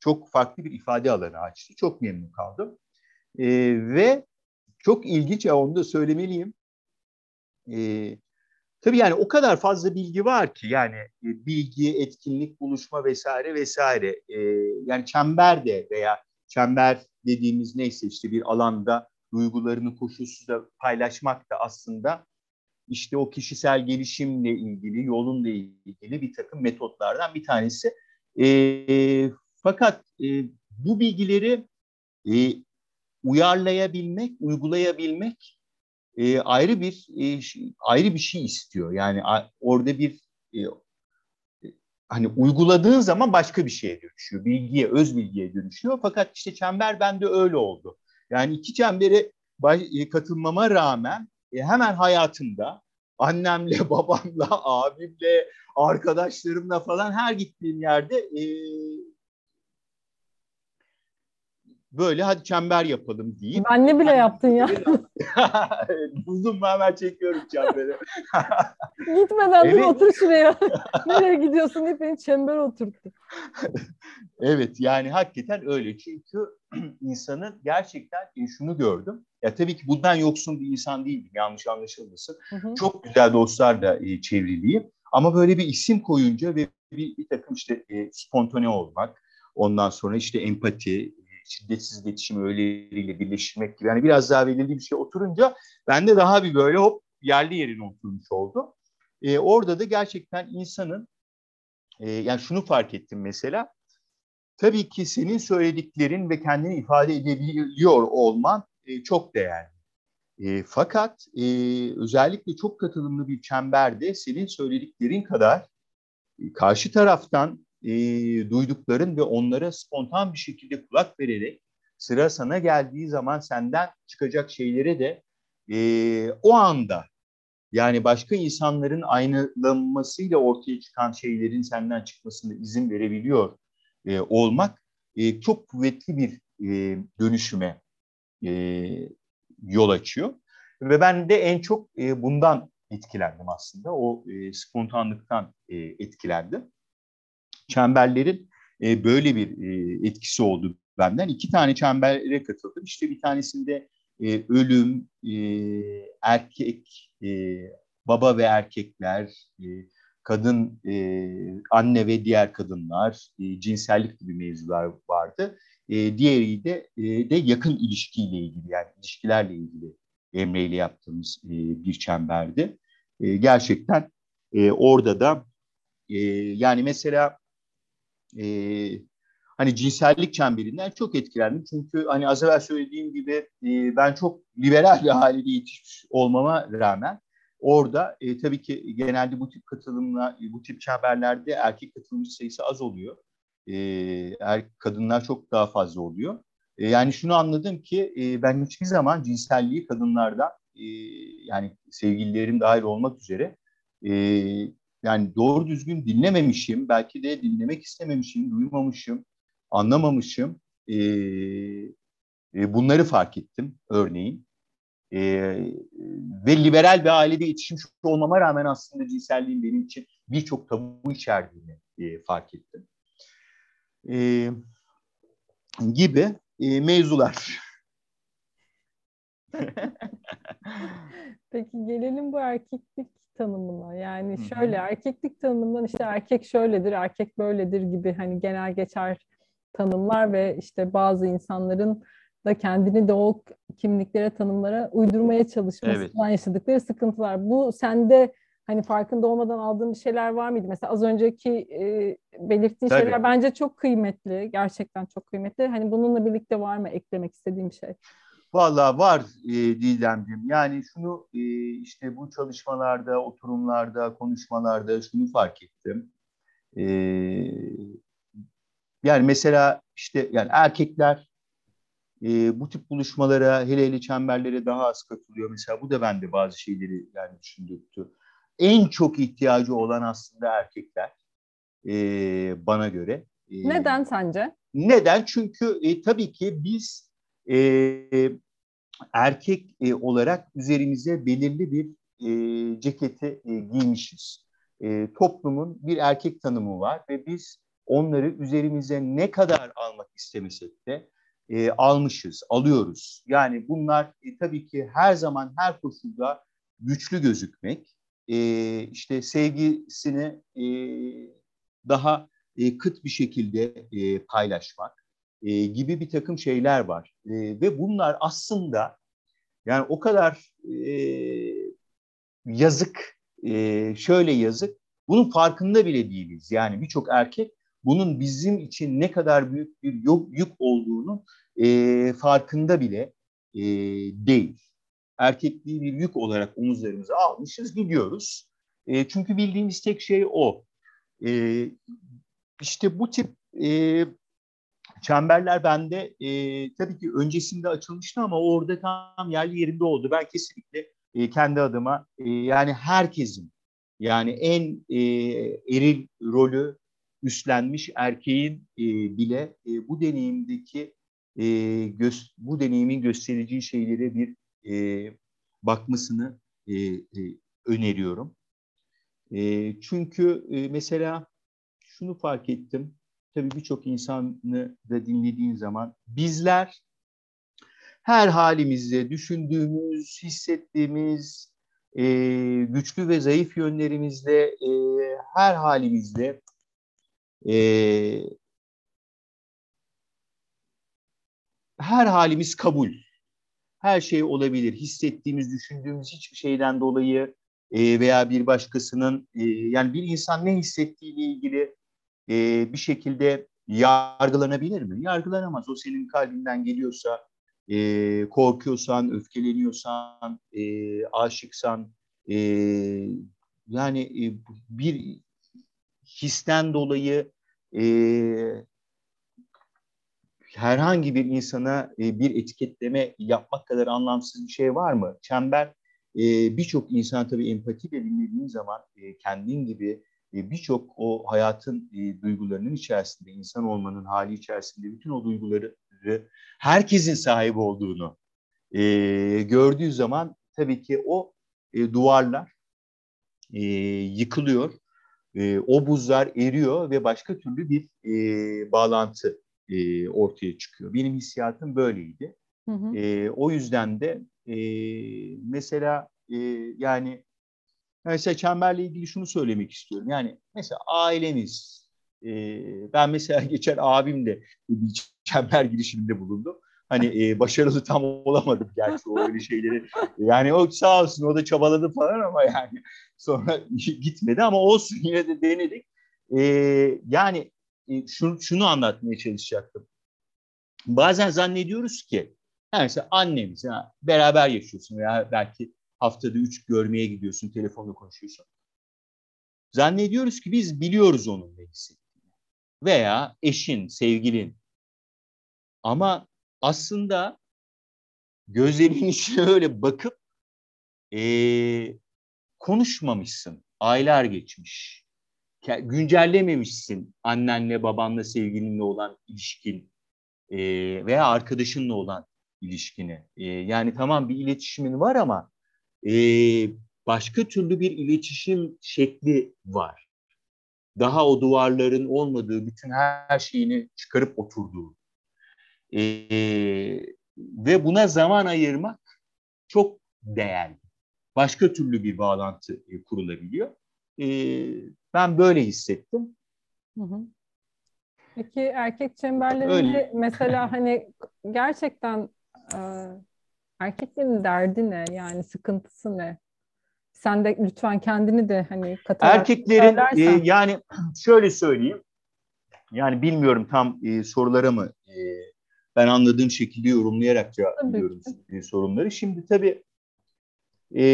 B: çok farklı bir ifade alanı açtı. Çok memnun kaldım. E, ve çok ilginç, onu da söylemeliyim. E, tabii yani o kadar fazla bilgi var ki yani e, bilgi, etkinlik, buluşma vesaire vesaire. E, yani çember de veya çember dediğimiz neyse işte bir alanda duygularını koşulsuz da paylaşmak da aslında işte o kişisel gelişimle ilgili, yolunla ilgili bir takım metotlardan bir tanesi. E, fakat e, bu bilgileri e, uyarlayabilmek, uygulayabilmek e, ayrı bir e, ayrı bir şey istiyor. Yani a, orada bir e, hani uyguladığın zaman başka bir şeye dönüşüyor. Bilgiye, öz bilgiye dönüşüyor. Fakat işte çember bende öyle oldu. Yani iki çembere baş, e, katılmama rağmen e, hemen hayatımda annemle, babamla, abimle, arkadaşlarımla falan her gittiğim yerde e, böyle hadi çember yapalım diyeyim.
A: Ben ne bile yaptın ya.
B: Buldum hemen çekiyorum çemberi.
A: Gitmeden evet. dur otur şuraya. Nereye gidiyorsun diye beni çember oturttu.
B: evet yani hakikaten öyle. Çünkü insanın gerçekten şunu gördüm. Ya tabii ki bundan yoksun bir insan değildim. Yanlış anlaşılmasın. Hı hı. Çok güzel dostlarla e, çevriliyim. Ama böyle bir isim koyunca ve bir, bir takım işte e, spontane olmak, ondan sonra işte empati, şiddetsiz iletişim öğeleriyle birleştirmek gibi yani biraz daha belirli bir şey oturunca bende daha bir böyle hop yerli yerine oturmuş oldu. E, orada da gerçekten insanın e, yani şunu fark ettim mesela tabii ki senin söylediklerin ve kendini ifade edebiliyor olman e, çok değerli. E, fakat e, özellikle çok katılımlı bir çemberde senin söylediklerin kadar e, karşı taraftan e, duydukların ve onlara spontan bir şekilde kulak vererek sıra sana geldiği zaman senden çıkacak şeylere de e, o anda yani başka insanların aynılanmasıyla ortaya çıkan şeylerin senden çıkmasına izin verebiliyor e, olmak e, çok kuvvetli bir e, dönüşüme e, yol açıyor. Ve ben de en çok e, bundan etkilendim aslında. O e, spontanlıktan e, etkilendim çemberlerin e, böyle bir e, etkisi oldu benden. İki tane çembere katıldım. İşte bir tanesinde e, ölüm, e, erkek, e, baba ve erkekler, e, kadın, e, anne ve diğer kadınlar, e, cinsellik gibi mevzular vardı. E, diğeri de, e, de yakın ilişkiyle ilgili yani ilişkilerle ilgili Emre ile yaptığımız e, bir çemberdi. E, gerçekten e, orada da e, yani mesela e, hani cinsellik çemberinden çok etkilendim. Çünkü hani az evvel söylediğim gibi e, ben çok liberal bir ailede yetişmiş olmama rağmen orada e, tabii ki genelde bu tip katılımla, bu tip çemberlerde erkek katılımcı sayısı az oluyor. E, er, kadınlar çok daha fazla oluyor. E, yani şunu anladım ki e, ben hiçbir zaman cinselliği kadınlardan e, yani sevgililerim dahil olmak üzere e, yani doğru düzgün dinlememişim, belki de dinlemek istememişim, duymamışım, anlamamışım. E, e, bunları fark ettim örneğin. E, ve liberal bir ailede yetişmiş olmama rağmen aslında cinselliğin benim için birçok tabu içerdiğini e, fark ettim. E, gibi e, mevzular.
A: Peki gelelim bu erkeklik tanımına. Yani şöyle erkeklik tanımından işte erkek şöyledir, erkek böyledir gibi hani genel geçer tanımlar ve işte bazı insanların da kendini de o kimliklere, tanımlara uydurmaya çalışmasından evet. yaşadıkları sıkıntılar. Bu sende hani farkında olmadan aldığın bir şeyler var mıydı? Mesela az önceki e, belirttiğin Tabii. şeyler bence çok kıymetli. Gerçekten çok kıymetli. Hani bununla birlikte var mı eklemek istediğim şey?
B: Vallahi var e, Didemciğim. Yani şunu e, işte bu çalışmalarda, oturumlarda, konuşmalarda şunu fark ettim. E, yani mesela işte yani erkekler e, bu tip buluşmalara, hele hele çemberlere daha az katılıyor. Mesela bu da bende bazı şeyleri yani düşündürttü. En çok ihtiyacı olan aslında erkekler e, bana göre.
A: E, neden sence?
B: Neden? Çünkü e, tabii ki biz e, erkek e, olarak üzerimize belirli bir e, ceketi e, giymişiz. E, toplumun bir erkek tanımı var ve biz onları üzerimize ne kadar almak istemesek de e, almışız, alıyoruz. Yani bunlar e, tabii ki her zaman her koşulda güçlü gözükmek, e, işte sevgisini e, daha e, kıt bir şekilde e, paylaşmak e, gibi bir takım şeyler var. E, ve bunlar aslında yani o kadar e, yazık, e, şöyle yazık, bunun farkında bile değiliz. Yani birçok erkek bunun bizim için ne kadar büyük bir yük olduğunu e, farkında bile e, değil. Erkekliği bir yük olarak omuzlarımıza almışız, gidiyoruz. E, çünkü bildiğimiz tek şey o. E, işte bu tip e, çemberler bende e, tabii ki öncesinde açılmıştı ama orada tam yerli yerinde oldu. Ben kesinlikle e, kendi adıma e, yani herkesin yani en e, eril rolü üstlenmiş erkeğin e, bile e, bu deneyimdeki e, göz, bu deneyimin göstereceği şeylere bir e, bakmasını e, e, öneriyorum. E, çünkü e, mesela şunu fark ettim. Tabii birçok insanı da dinlediğin zaman bizler her halimizde düşündüğümüz, hissettiğimiz, e, güçlü ve zayıf yönlerimizle e, her halimizde e, her halimiz kabul. Her şey olabilir. Hissettiğimiz, düşündüğümüz hiçbir şeyden dolayı e, veya bir başkasının e, yani bir insan ne hissettiğiyle ilgili e, bir şekilde yargılanabilir mi? Yargılanamaz. O senin kalbinden geliyorsa, e, korkuyorsan, öfkeleniyorsan, e, aşıksan, e, yani e, bir histen dolayı e, herhangi bir insana e, bir etiketleme yapmak kadar anlamsız bir şey var mı? Çember e, birçok insan tabii empatiyle dinlediğin zaman e, kendin gibi e, birçok o hayatın e, duygularının içerisinde, insan olmanın hali içerisinde bütün o duyguları herkesin sahibi olduğunu e, gördüğü zaman tabii ki o e, duvarlar e, yıkılıyor, e, o buzlar eriyor ve başka türlü bir e, bağlantı e, ortaya çıkıyor. Benim hissiyatım böyleydi. Hı hı. E, o yüzden de e, mesela e, yani mesela çemberle ilgili şunu söylemek istiyorum. Yani mesela ailemiz, e, ben mesela geçen abimle bir çember girişiminde bulundum. Hani e, başarılı tam olamadım gerçi o öyle şeyleri. Yani o sağ olsun o da çabaladı falan ama yani sonra gitmedi ama olsun yine de denedik. E, yani e, şunu, şunu anlatmaya çalışacaktım. Bazen zannediyoruz ki yani mesela annemiz ya, beraber yaşıyorsun veya belki haftada üç görmeye gidiyorsun, telefonla konuşuyorsun. Zannediyoruz ki biz biliyoruz onun ne hissettiğini. Veya eşin, sevgilin. Ama aslında gözlerinin içine öyle bakıp e, konuşmamışsın. Aylar geçmiş. Güncellememişsin annenle, babanla, sevgilinle olan ilişkin e, veya arkadaşınla olan ilişkini. E, yani tamam bir iletişimin var ama e, başka türlü bir iletişim şekli var. Daha o duvarların olmadığı, bütün her şeyini çıkarıp oturduğu. E, ve buna zaman ayırmak çok değerli. Başka türlü bir bağlantı e, kurulabiliyor. E, ben böyle hissettim. Hı hı.
A: Peki erkek çemberlerinde Öyle. mesela hani gerçekten e, erkeklerin derdi ne? Yani sıkıntısı ne? Sen de lütfen kendini de hani katarak
B: Erkeklerin e, yani şöyle söyleyeyim. Yani bilmiyorum tam e, sorulara mı e, ben anladığım şekilde yorumlayarak cevaplıyoruz e, sorunları. Şimdi tabii e,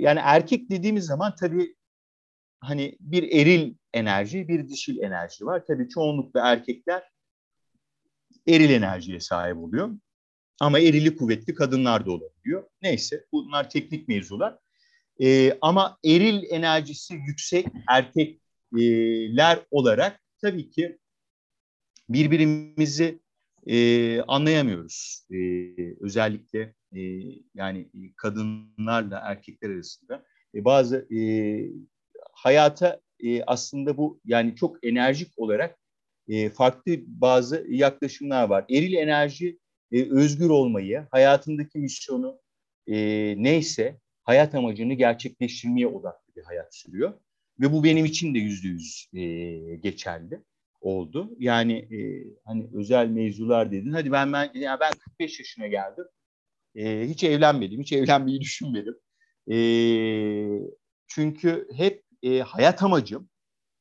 B: yani erkek dediğimiz zaman tabii hani bir eril enerji, bir dişil enerji var. Tabii çoğunlukla erkekler eril enerjiye sahip oluyor. Ama erili kuvvetli kadınlar da olabiliyor. Neyse bunlar teknik mevzular. E, ama eril enerjisi yüksek erkekler olarak tabii ki birbirimizi e, anlayamıyoruz. E, özellikle e, yani kadınlarla erkekler arasında e, bazı e, hayata e, aslında bu yani çok enerjik olarak e, farklı bazı yaklaşımlar var. Eril enerji e, özgür olmayı, hayatındaki misyonu e, neyse hayat amacını gerçekleştirmeye odaklı bir hayat sürüyor. Ve bu benim için de yüzde yüz e, geçerli oldu. Yani e, hani özel mevzular dedin. Hadi ben ben ya ben 45 yaşına geldim. E, hiç evlenmedim, hiç evlenmeyi düşünmedim. E, çünkü hep e, hayat amacım,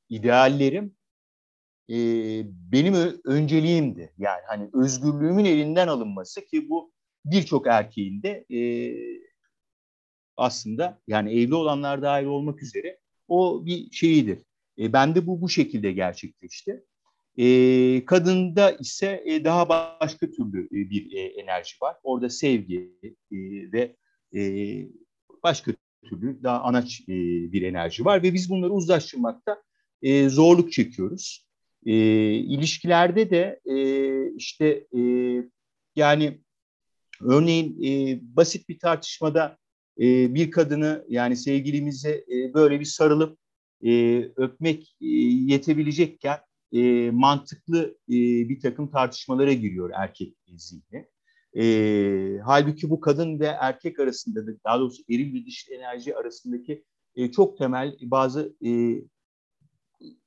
B: ideallerim e, benim önceliğimdi. Yani hani özgürlüğümün elinden alınması ki bu birçok erkeğin de e, aslında yani evli olanlar dahil olmak üzere o bir şeyidir. E, bende bu bu şekilde gerçekleşti. E, kadında ise e, daha başka türlü e, bir e, enerji var. Orada sevgi e, ve e, başka türlü daha anaç e, bir enerji var ve biz bunları uzlaştırmakta e, zorluk çekiyoruz. E, ilişkilerde de e, işte e, yani örneğin e, basit bir tartışmada e, bir kadını yani sevgilimize e, böyle bir sarılıp e, öpmek e, yetebilecekken e, mantıklı e, bir takım tartışmalara giriyor erkek zihni. E, halbuki bu kadın ve erkek arasında da daha doğrusu eril ve dişil enerji arasındaki e, çok temel bazı e,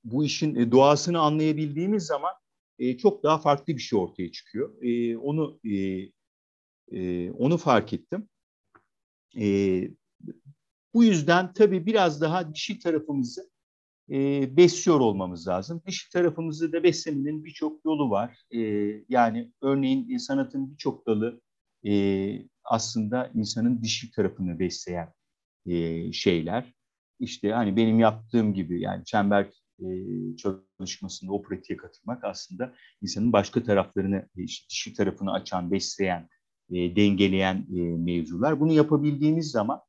B: bu işin e, doğasını anlayabildiğimiz zaman e, çok daha farklı bir şey ortaya çıkıyor. E, onu e, e, onu fark ettim. E, bu yüzden tabii biraz daha dişi tarafımızı e, besliyor olmamız lazım. Dişi tarafımızı da beslemenin birçok yolu var. E, yani örneğin sanatın birçok dalı e, aslında insanın dişi tarafını besleyen e, şeyler. İşte hani benim yaptığım gibi yani çember e, çalışmasında o pratiğe katılmak aslında insanın başka taraflarını, e, işte dişi tarafını açan, besleyen, e, dengeleyen e, mevzular. Bunu yapabildiğimiz zaman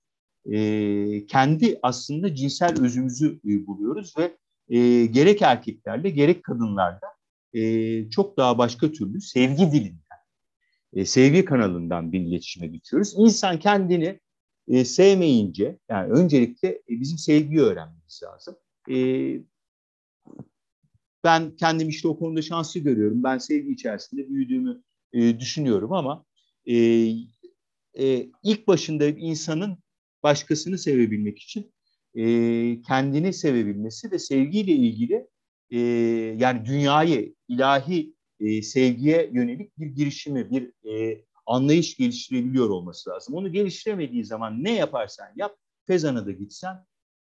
B: e, kendi aslında cinsel özümüzü e, buluyoruz ve e, gerek erkeklerle gerek kadınlarda e, çok daha başka türlü sevgi dilinden, e, sevgi kanalından bir iletişime geçiyoruz. İnsan kendini e, sevmeyince, yani öncelikle e, bizim sevgiyi öğrenmemiz lazım. E, ben kendim işte o konuda şanslı görüyorum. Ben sevgi içerisinde büyüdüğümü e, düşünüyorum ama e, e, ilk başında insanın başkasını sevebilmek için e, kendini sevebilmesi ve sevgiyle ilgili e, yani dünyayı, ilahi e, sevgiye yönelik bir girişimi, bir e, anlayış geliştirebiliyor olması lazım. Onu geliştiremediği zaman ne yaparsan yap, Fezan'a da gitsen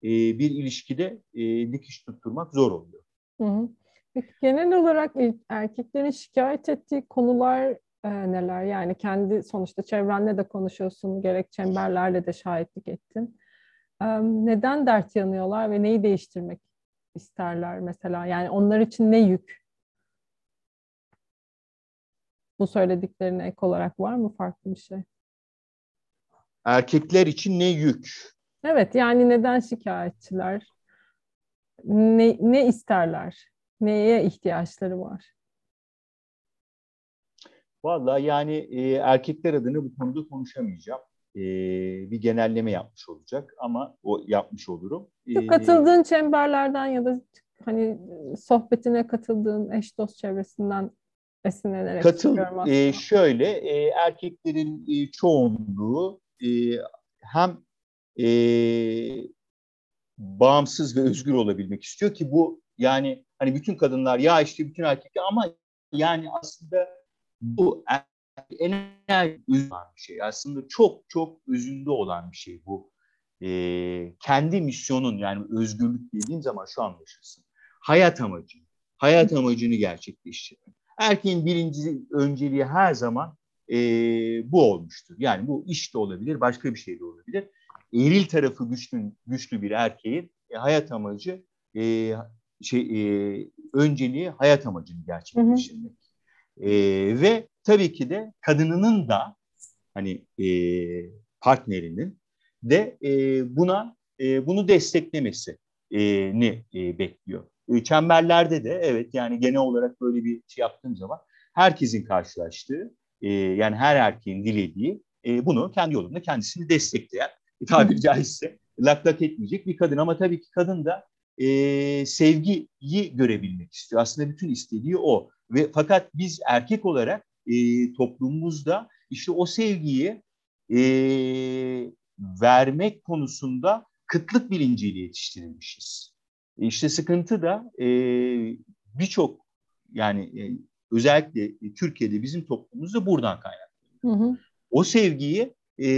B: e, bir ilişkide e, dikiş tutturmak zor oluyor.
A: Hı hı. Peki genel olarak erkeklerin şikayet ettiği konular e, neler? Yani kendi sonuçta çevrenle de konuşuyorsun, gerek çemberlerle de şahitlik ettin. E, neden dert yanıyorlar ve neyi değiştirmek isterler mesela? Yani onlar için ne yük? Bu söylediklerine ek olarak var mı farklı bir şey?
B: Erkekler için ne yük?
A: Evet yani neden şikayetçiler? Ne, ne isterler? Neye ihtiyaçları var?
B: Vallahi yani e, erkekler adına bu konuda konuşamayacağım. E, bir genelleme yapmış olacak ama o yapmış olurum.
A: E, katıldığın çemberlerden ya da hani sohbetine katıldığın eş dost çevresinden esinlenerek
B: Katıl, e, şöyle e, erkeklerin e, çoğunluğu e, hem e, bağımsız ve özgür olabilmek istiyor ki bu yani hani bütün kadınlar ya işte bütün erkekler ama yani aslında bu enerji olan bir şey. Aslında çok çok özünde olan bir şey bu. Ee, kendi misyonun yani özgürlük dediğin zaman şu anlaşılsın. Hayat amacı, hayat amacını gerçekleştirmek. Erkeğin birinci önceliği her zaman e, bu olmuştur. Yani bu iş de olabilir, başka bir şey de olabilir. Eril tarafı güçlü, güçlü bir erkeğin e, hayat amacı e, şey e, önceliği hayat amacını gerçekleştirmek. Hı hı. E, ve tabii ki de kadınının da hani e, partnerinin de e, buna e, bunu desteklemesi e, ni e, bekliyor. E, çemberlerde de evet yani genel olarak böyle bir şey yaptığım zaman herkesin karşılaştığı e, yani her erkeğin dilediği e, bunu kendi yolunda kendisini destekleyen e, tabiri caizse lak lak etmeyecek bir kadın ama tabii ki kadın da e, sevgiyi görebilmek istiyor. Aslında bütün istediği o. Ve fakat biz erkek olarak e, toplumumuzda işte o sevgiyi e, vermek konusunda kıtlık bilinciyle yetiştirilmişiz. E işte sıkıntı da e, birçok yani e, özellikle Türkiye'de bizim toplumumuzda buradan kaynaklanıyor. O sevgiyi e,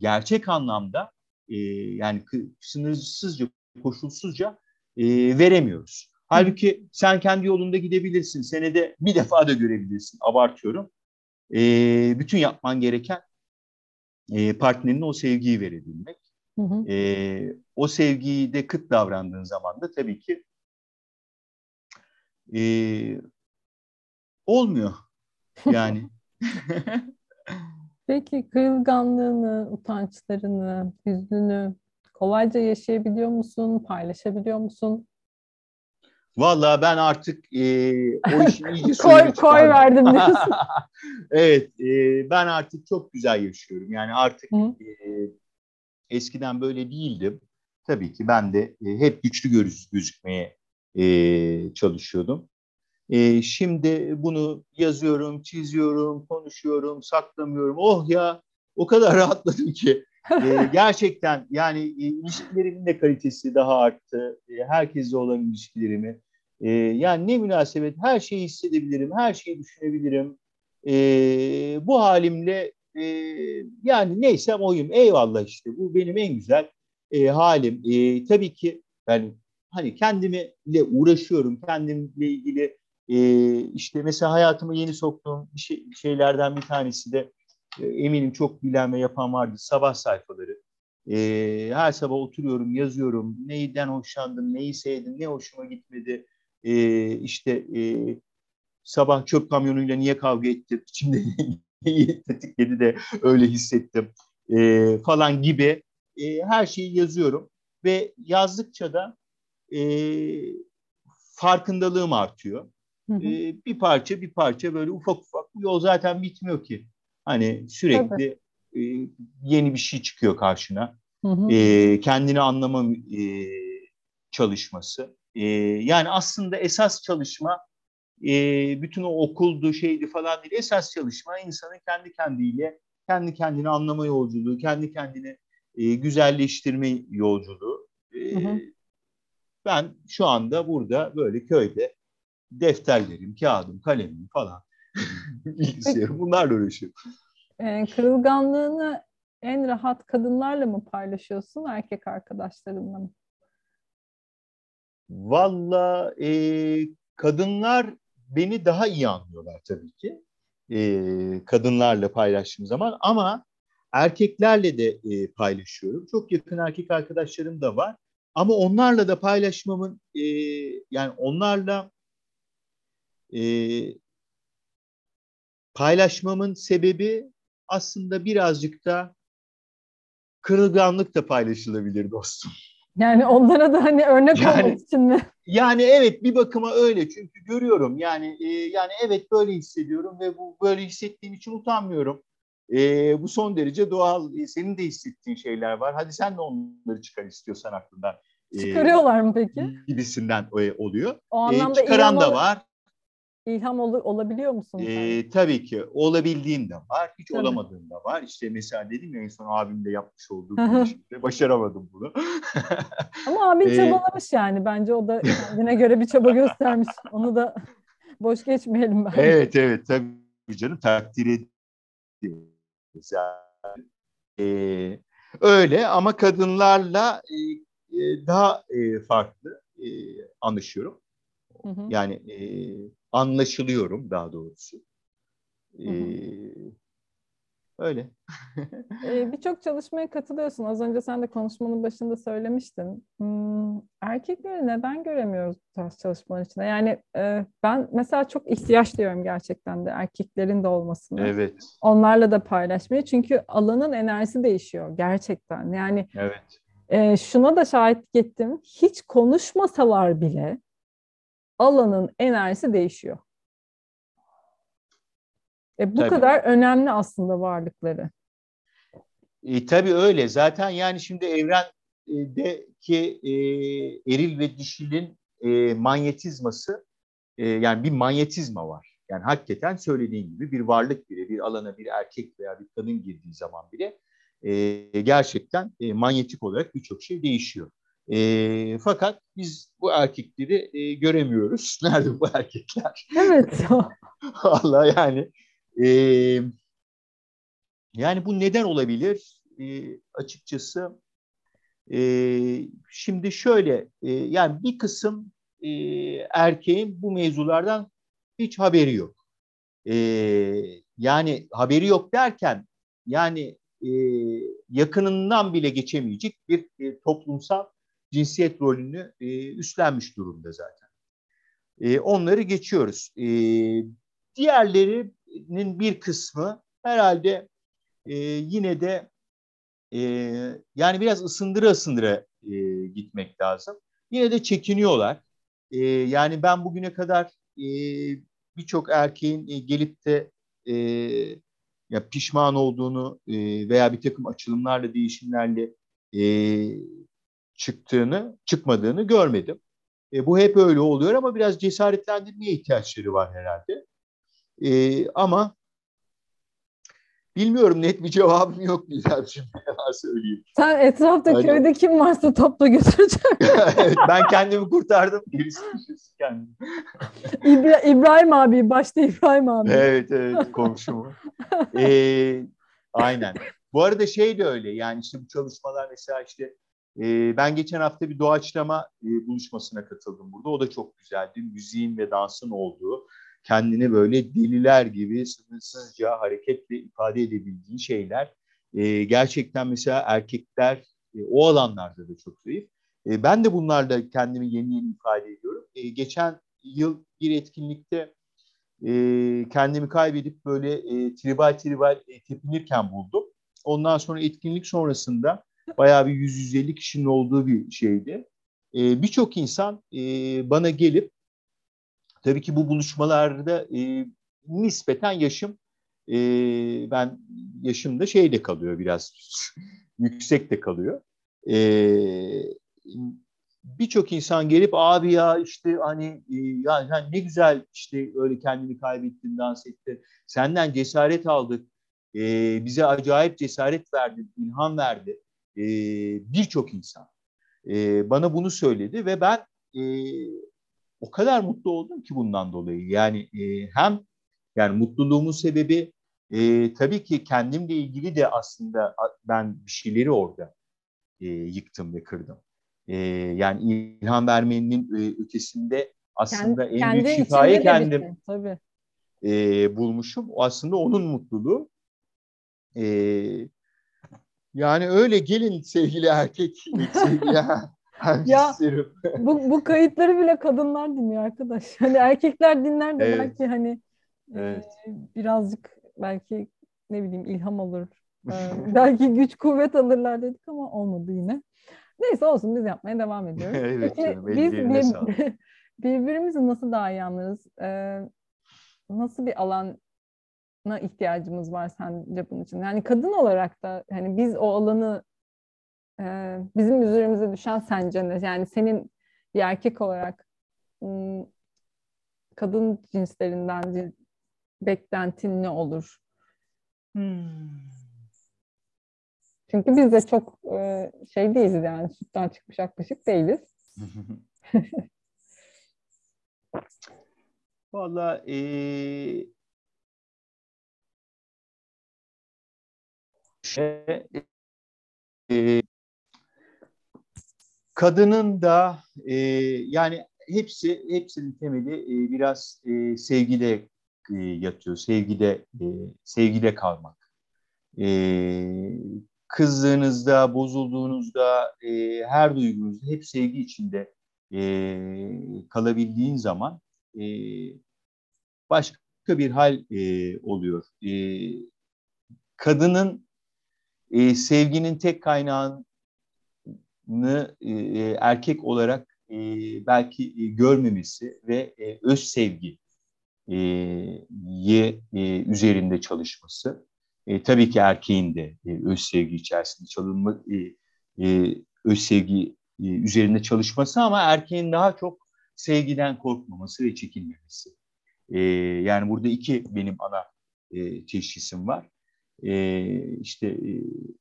B: gerçek anlamda e, yani sınırsızca koşulsuzca e, veremiyoruz. Halbuki sen kendi yolunda gidebilirsin. Senede bir defa da görebilirsin. Abartıyorum. E, bütün yapman gereken e, partnerine o sevgiyi verebilmek. Hı hı. E, o sevgiyi de kıt davrandığın zaman da tabii ki e, olmuyor. Yani.
A: Peki kırılganlığını, utançlarını, hüznünü kolayca yaşayabiliyor musun? Paylaşabiliyor musun?
B: Vallahi ben artık e, o işin iyice
A: koy, koy verdim diyorsun.
B: evet, e, ben artık çok güzel yaşıyorum. Yani artık e, eskiden böyle değildim. Tabii ki ben de e, hep güçlü göz, gözükmeye e, çalışıyordum. E, şimdi bunu yazıyorum, çiziyorum, konuşuyorum, saklamıyorum. Oh ya, o kadar rahatladım ki e, gerçekten yani e, ilişkilerimin de kalitesi daha arttı. E, herkesle olan ilişkilerimi. E, yani ne münasebet her şeyi hissedebilirim, her şeyi düşünebilirim. E, bu halimle e, yani neysem oyum. Eyvallah işte bu benim en güzel e, halim. E, tabii ki yani hani kendimle uğraşıyorum. Kendimle ilgili e, işte mesela hayatıma yeni soktuğum bir şey, şeylerden bir tanesi de eminim çok bilen ve yapan vardı. Sabah sayfaları. E, her sabah oturuyorum, yazıyorum. Neyden hoşlandım, neyi sevdim, ne hoşuma gitmedi. E, işte e, sabah çöp kamyonuyla niye kavga ettim, neyi tetikledi de öyle hissettim e, falan gibi e, her şeyi yazıyorum. Ve yazdıkça da e, farkındalığım artıyor. Hı hı. E, bir parça bir parça böyle ufak ufak bu yol zaten bitmiyor ki. Hani sürekli e, yeni bir şey çıkıyor karşına. Hı hı. E, kendini anlama e, çalışması. E, yani aslında esas çalışma e, bütün o okuldu şeydi falan değil. Esas çalışma insanın kendi kendiyle kendi kendini anlama yolculuğu, kendi kendini e, güzelleştirme yolculuğu. E, hı hı. Ben şu anda burada böyle köyde defterlerim, kağıdım, kalemim falan bilgisayarım bunlarla uğraşıyorum.
A: Ee, kırılganlığını en rahat kadınlarla mı paylaşıyorsun, erkek arkadaşlarınla mı?
B: Valla e, kadınlar beni daha iyi anlıyorlar tabii ki. E, kadınlarla paylaştığım zaman ama erkeklerle de e, paylaşıyorum. Çok yakın erkek arkadaşlarım da var. Ama onlarla da paylaşmamın e, yani onlarla e, paylaşmamın sebebi aslında birazcık da kırılganlık da paylaşılabilir dostum.
A: Yani onlara da hani örnek yani, olmak için mi?
B: Yani evet bir bakıma öyle çünkü görüyorum yani e, yani evet böyle hissediyorum ve bu böyle hissettiğim için utanmıyorum. E, bu son derece doğal. E, senin de hissettiğin şeyler var. Hadi sen de onları çıkar istiyorsan aklından.
A: E, Çıkarıyorlar mı peki?
B: Gibisinden e, oluyor.
A: O anlamda
B: e, çıkaran da var.
A: İlham ol, olabiliyor musun?
B: Ee, tabii ki. Olabildiğim de var. Hiç tabii. olamadığım da var. İşte mesela dedim ya en son abimle yapmış olduğum işte başaramadım bunu.
A: Ama abin ee, çabalamış yani. Bence o da kendine göre bir çaba göstermiş. Onu da boş geçmeyelim bence.
B: Evet evet tabii canım takdir ediyoruz. Yani. Ee, öyle ama kadınlarla e daha e, farklı e, anlaşıyorum. Hı hı. Yani e, anlaşılıyorum daha doğrusu. Ee, öyle.
A: ee, Birçok çalışmaya katılıyorsun. Az önce sen de konuşmanın başında söylemiştin. Hmm, erkekleri neden göremiyoruz bu tarz çalışmalar içinde? Yani e, ben mesela çok ihtiyaç duyuyorum gerçekten de erkeklerin de olmasını.
B: Evet.
A: Onlarla da paylaşmayı. Çünkü alanın enerjisi değişiyor gerçekten. Yani
B: evet.
A: e, şuna da şahitlik ettim. Hiç konuşmasalar bile alanın enerjisi değişiyor. E, bu tabii. kadar önemli aslında varlıkları.
B: E, tabii öyle. Zaten yani şimdi evrendeki e, eril ve dişilin e, manyetizması e, yani bir manyetizma var. Yani hakikaten söylediğin gibi bir varlık bile bir alana bir erkek veya bir kadın girdiği zaman bile e, gerçekten e, manyetik olarak birçok şey değişiyor. E, fakat biz bu erkekleri e, göremiyoruz. Nerede bu erkekler?
A: Evet.
B: Vallahi yani e, yani bu neden olabilir? E, açıkçası e, şimdi şöyle e, yani bir kısım e, erkeğin bu mevzulardan hiç haberi yok. E, yani haberi yok derken yani e, yakınından bile geçemeyecek bir e, toplumsal cinsiyet rolünü e, üstlenmiş durumda zaten. E, onları geçiyoruz. E, diğerlerinin bir kısmı herhalde e, yine de e, yani biraz ısındıra ısındıra e, gitmek lazım. Yine de çekiniyorlar. E, yani ben bugüne kadar e, birçok erkeğin e, gelip de e, ya pişman olduğunu e, veya bir takım açılımlarla, değişimlerle e, çıktığını, çıkmadığını görmedim. E, bu hep öyle oluyor ama biraz cesaretlendirmeye ihtiyaçları var herhalde. E, ama bilmiyorum net bir cevabım yok Nizam'cığım. söyleyeyim.
A: Sen etrafta hani... köyde kim varsa topla götüreceksin.
B: evet, ben kendimi kurtardım. Kendim.
A: İbra İbrahim abi, başta İbrahim abi.
B: Evet, evet komşumu. ee, aynen. Bu arada şey de öyle yani işte bu çalışmalar mesela işte e, ben geçen hafta bir doğaçlama e, buluşmasına katıldım burada. O da çok güzeldi. Müziğin ve dansın olduğu, kendini böyle deliler gibi sınırsızca hareketle ifade edebildiği şeyler. E, gerçekten mesela erkekler e, o alanlarda da çok zayıf. E, ben de bunlarda kendimi yeni yeni ifade ediyorum. E, geçen yıl bir etkinlikte e, kendimi kaybedip böyle e, tribal tribal e, tepinirken buldum. Ondan sonra etkinlik sonrasında Bayağı bir 100-150 kişinin olduğu bir şeydi. E, Birçok insan e, bana gelip tabii ki bu buluşmalarda e, nispeten yaşım e, ben yaşımda şeyde kalıyor biraz yüksek de kalıyor. E, Birçok insan gelip abi ya işte hani e, ya yani ne güzel işte öyle kendini kaybettin dans ettin. Senden cesaret aldık. E, bize acayip cesaret verdin, ilham verdi e, birçok insan e, bana bunu söyledi ve ben e, o kadar mutlu oldum ki bundan dolayı. Yani e, hem yani mutluluğumun sebebi e, tabii ki kendimle ilgili de aslında ben bir şeyleri orada e, yıktım ve kırdım. E, yani ilham vermenin e, ötesinde aslında Kend, en büyük şifayı kendim şey, tabii. E, bulmuşum. O aslında onun mutluluğu. E, yani öyle gelin sevgili erkek, sevgili
A: ya bu, bu kayıtları bile kadınlar dinliyor arkadaş. Hani erkekler dinler de evet. belki hani evet. e, birazcık belki ne bileyim ilham alır. Ee, belki güç kuvvet alırlar dedik ama olmadı yine. Neyse olsun biz yapmaya devam ediyoruz. evet Peki, canım, biz bir, birbirimizi nasıl daha iyi anlarız? Ee, nasıl bir alana ihtiyacımız var sence bunun için? Yani kadın olarak da hani biz o alanı e, bizim üzerimize düşen sence ne? Yani senin bir erkek olarak kadın cinslerinden beklentin ne olur? Hmm. Çünkü biz de çok e, şey değiliz yani sütten çıkmış aklaşık değiliz.
B: Valla e, e, kadının da e, yani hepsi hepsinin temeli e, biraz e, sevgide e, yatıyor. Sevgide e, sevgide kalmak. E, kızdığınızda, bozulduğunuzda, e, her duygunuzda hep sevgi içinde e, kalabildiğin zaman e, başka bir hal e, oluyor. E, kadının e, sevginin tek kaynağını e, erkek olarak e, belki e, görmemesi ve e, öz sevgi e, ye, e, üzerinde çalışması. E, tabii ki erkeğin de e, öz sevgi içerisinde çalınma, e, e, öz sevgi e, üzerinde çalışması ama erkeğin daha çok sevgiden korkmaması ve çekinmemesi. E, yani burada iki benim ana e, teşhisim var. İşte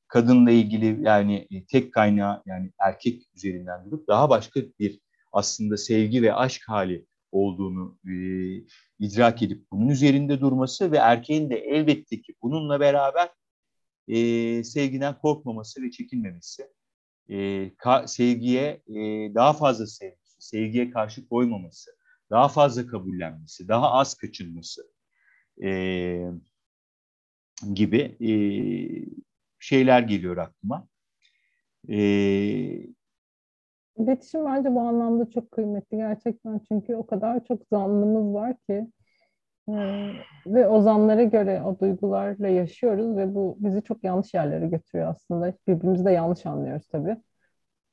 B: kadınla ilgili yani e, tek kaynağı yani erkek üzerinden durup daha başka bir aslında sevgi ve aşk hali olduğunu idrak edip bunun üzerinde durması ve erkeğin de elbette ki bununla beraber sevgiden korkmaması ve çekinmemesi, sevgiye daha fazla sevgisi, sevgiye karşı koymaması, daha fazla kabullenmesi, daha az kaçınması e, gibi e, şeyler geliyor aklıma. E,
A: İletişim bence bu anlamda çok kıymetli gerçekten çünkü o kadar çok zanlımız var ki e, ve o zanlara göre o duygularla yaşıyoruz ve bu bizi çok yanlış yerlere götürüyor aslında. Birbirimizi de yanlış anlıyoruz tabii.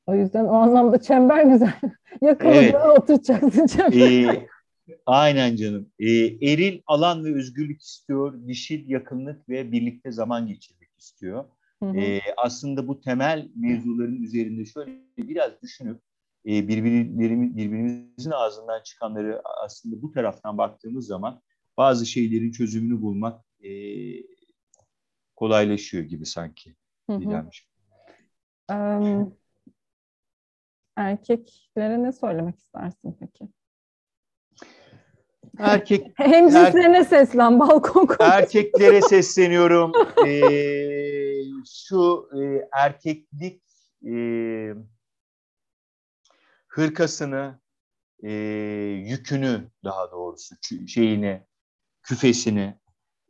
A: O yüzden o anlamda çember güzel. Yakaladığına evet. oturacaksın çember. Ee,
B: aynen canım. Ee, eril alan ve özgürlük istiyor. Dişil yakınlık ve birlikte zaman geçirmek istiyor. Hı hı. E, aslında bu temel mevzuların üzerinde şöyle biraz düşünüp e, birbirlerimiz, birbirimizin ağzından çıkanları aslında bu taraftan baktığımız zaman bazı şeylerin çözümünü bulmak e, kolaylaşıyor gibi sanki. Hı hı.
A: Um, erkeklere ne söylemek istersin peki?
B: Erkek
A: hem cinslerine er, seslen balkon
B: konuşuyor. Erkeklere sesleniyorum. ee, şu e, erkeklik e, hırkasını e, yükünü daha doğrusu şeyini küfesini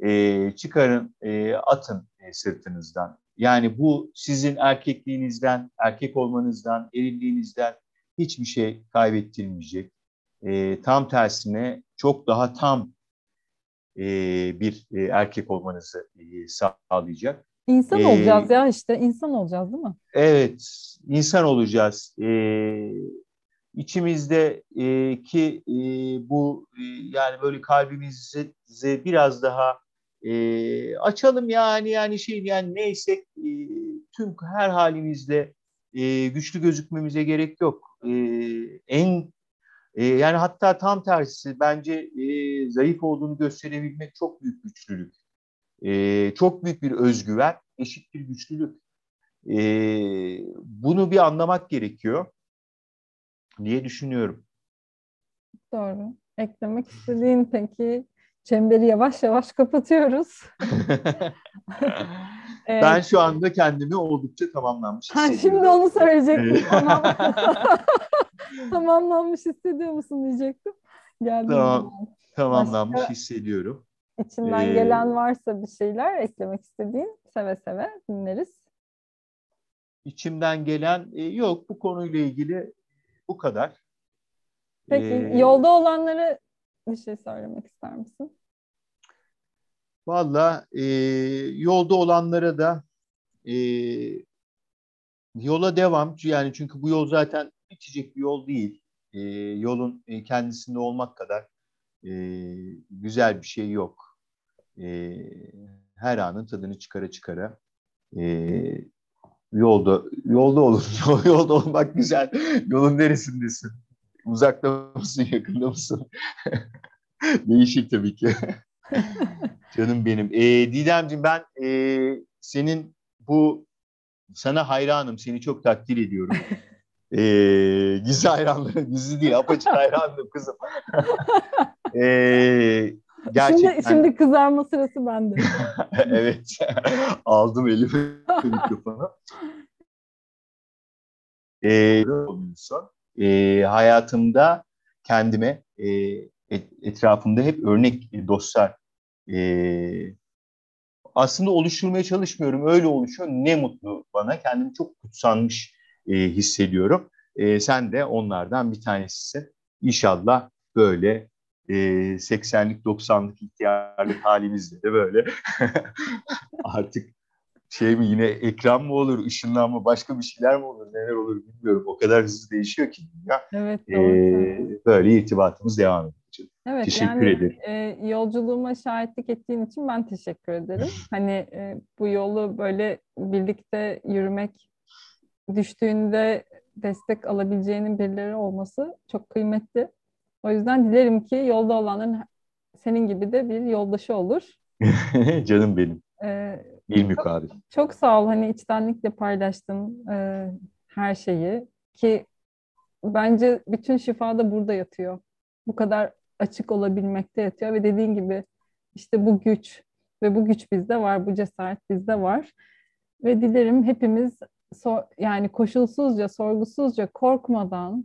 B: e, çıkarın e, atın e, sırtınızdan. Yani bu sizin erkekliğinizden, erkek olmanızdan, erilliğinizden hiçbir şey kaybettirmeyecek. E, tam tersine çok daha tam e, bir e, erkek olmanızı e, sağlayacak.
A: İnsan ee, olacağız ya işte insan olacağız değil mi?
B: Evet insan olacağız. Ee, içimizde e, ki e, bu e, yani böyle kalbimizi biraz daha e, açalım yani yani şey yani neyse e, tüm her halimizde e, güçlü gözükmemize gerek yok. E, en e, yani hatta tam tersi bence e, zayıf olduğunu gösterebilmek çok büyük güçlülük. E, çok büyük bir özgüven, eşit bir güçlülük. E, bunu bir anlamak gerekiyor diye düşünüyorum.
A: Doğru. Eklemek istediğin peki çemberi yavaş yavaş kapatıyoruz.
B: Evet. Ben şu anda kendimi oldukça tamamlanmış
A: hissediyorum. Ha, şimdi onu söyleyecektim. Tamam. tamamlanmış hissediyor musun diyecektim.
B: Geldim tamam. Tamamlanmış Başka hissediyorum.
A: İçinden ee, gelen varsa bir şeyler eklemek istediğin seve seve dinleriz.
B: İçimden gelen e, yok bu konuyla ilgili bu kadar.
A: Peki ee, yolda olanları bir şey söylemek ister misin?
B: Valla e, yolda olanlara da e, yola devam. Yani çünkü bu yol zaten bitecek bir yol değil. E, yolun e, kendisinde olmak kadar e, güzel bir şey yok. E, her anın tadını çıkara çıkara e, yolda yolda olun. yolda olmak güzel. Yolun neresindesin? Uzakta mısın, yakında mısın? Değişik tabii ki. Canım benim. E, Didemciğim ben e, senin bu sana hayranım. Seni çok takdir ediyorum. E, gizli hayranlarım. Gizli değil. Apaçık hayranım kızım.
A: e, gerçekten... Şimdi, şimdi kızarma sırası bende.
B: evet. Aldım elime mikrofonu. E, e, hayatımda kendime e, etrafımda hep örnek dostlar e, aslında oluşturmaya çalışmıyorum. Öyle oluşuyor. Ne mutlu bana. Kendimi çok kutsanmış e, hissediyorum. E, sen de onlardan bir tanesisin. İnşallah böyle e, 80'lik 90'lık ihtiyarlık halimizde de böyle artık şey mi yine ekran mı olur, ışınlanma başka bir şeyler mi olur, neler olur bilmiyorum. O kadar hızlı değişiyor ki dünya.
A: Evet, doğru.
B: Ee, böyle irtibatımız devam ediyor. Evet, teşekkür yani, ederim.
A: E, yolculuğuma şahitlik ettiğin için ben teşekkür ederim. hani e, bu yolu böyle birlikte yürümek, düştüğünde destek alabileceğinin birileri olması çok kıymetli. O yüzden dilerim ki yolda olanların senin gibi de bir yoldaşı olur.
B: Canım benim. Ee, bir mukabil.
A: Çok, çok sağ ol. Hani içtenlikle paylaştın e, her şeyi ki bence bütün şifa da burada yatıyor. Bu kadar açık olabilmekte yatıyor ve dediğin gibi işte bu güç ve bu güç bizde var, bu cesaret bizde var. Ve dilerim hepimiz so yani koşulsuzca, sorgusuzca, korkmadan,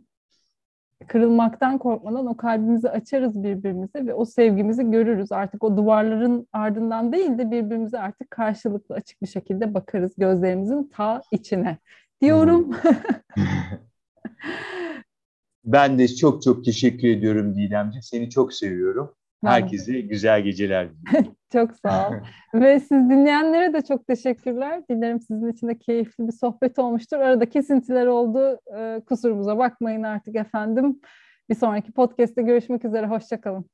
A: kırılmaktan korkmadan o kalbimizi açarız birbirimize ve o sevgimizi görürüz. Artık o duvarların ardından değil de birbirimize artık karşılıklı açık bir şekilde bakarız gözlerimizin ta içine diyorum.
B: Ben de çok çok teşekkür ediyorum Didemciğim. Seni çok seviyorum. Herkese güzel geceler
A: çok sağ ol. Ve siz dinleyenlere de çok teşekkürler. Dilerim sizin için de keyifli bir sohbet olmuştur. Arada kesintiler oldu. Ee, kusurumuza bakmayın artık efendim. Bir sonraki podcast'te görüşmek üzere. Hoşçakalın.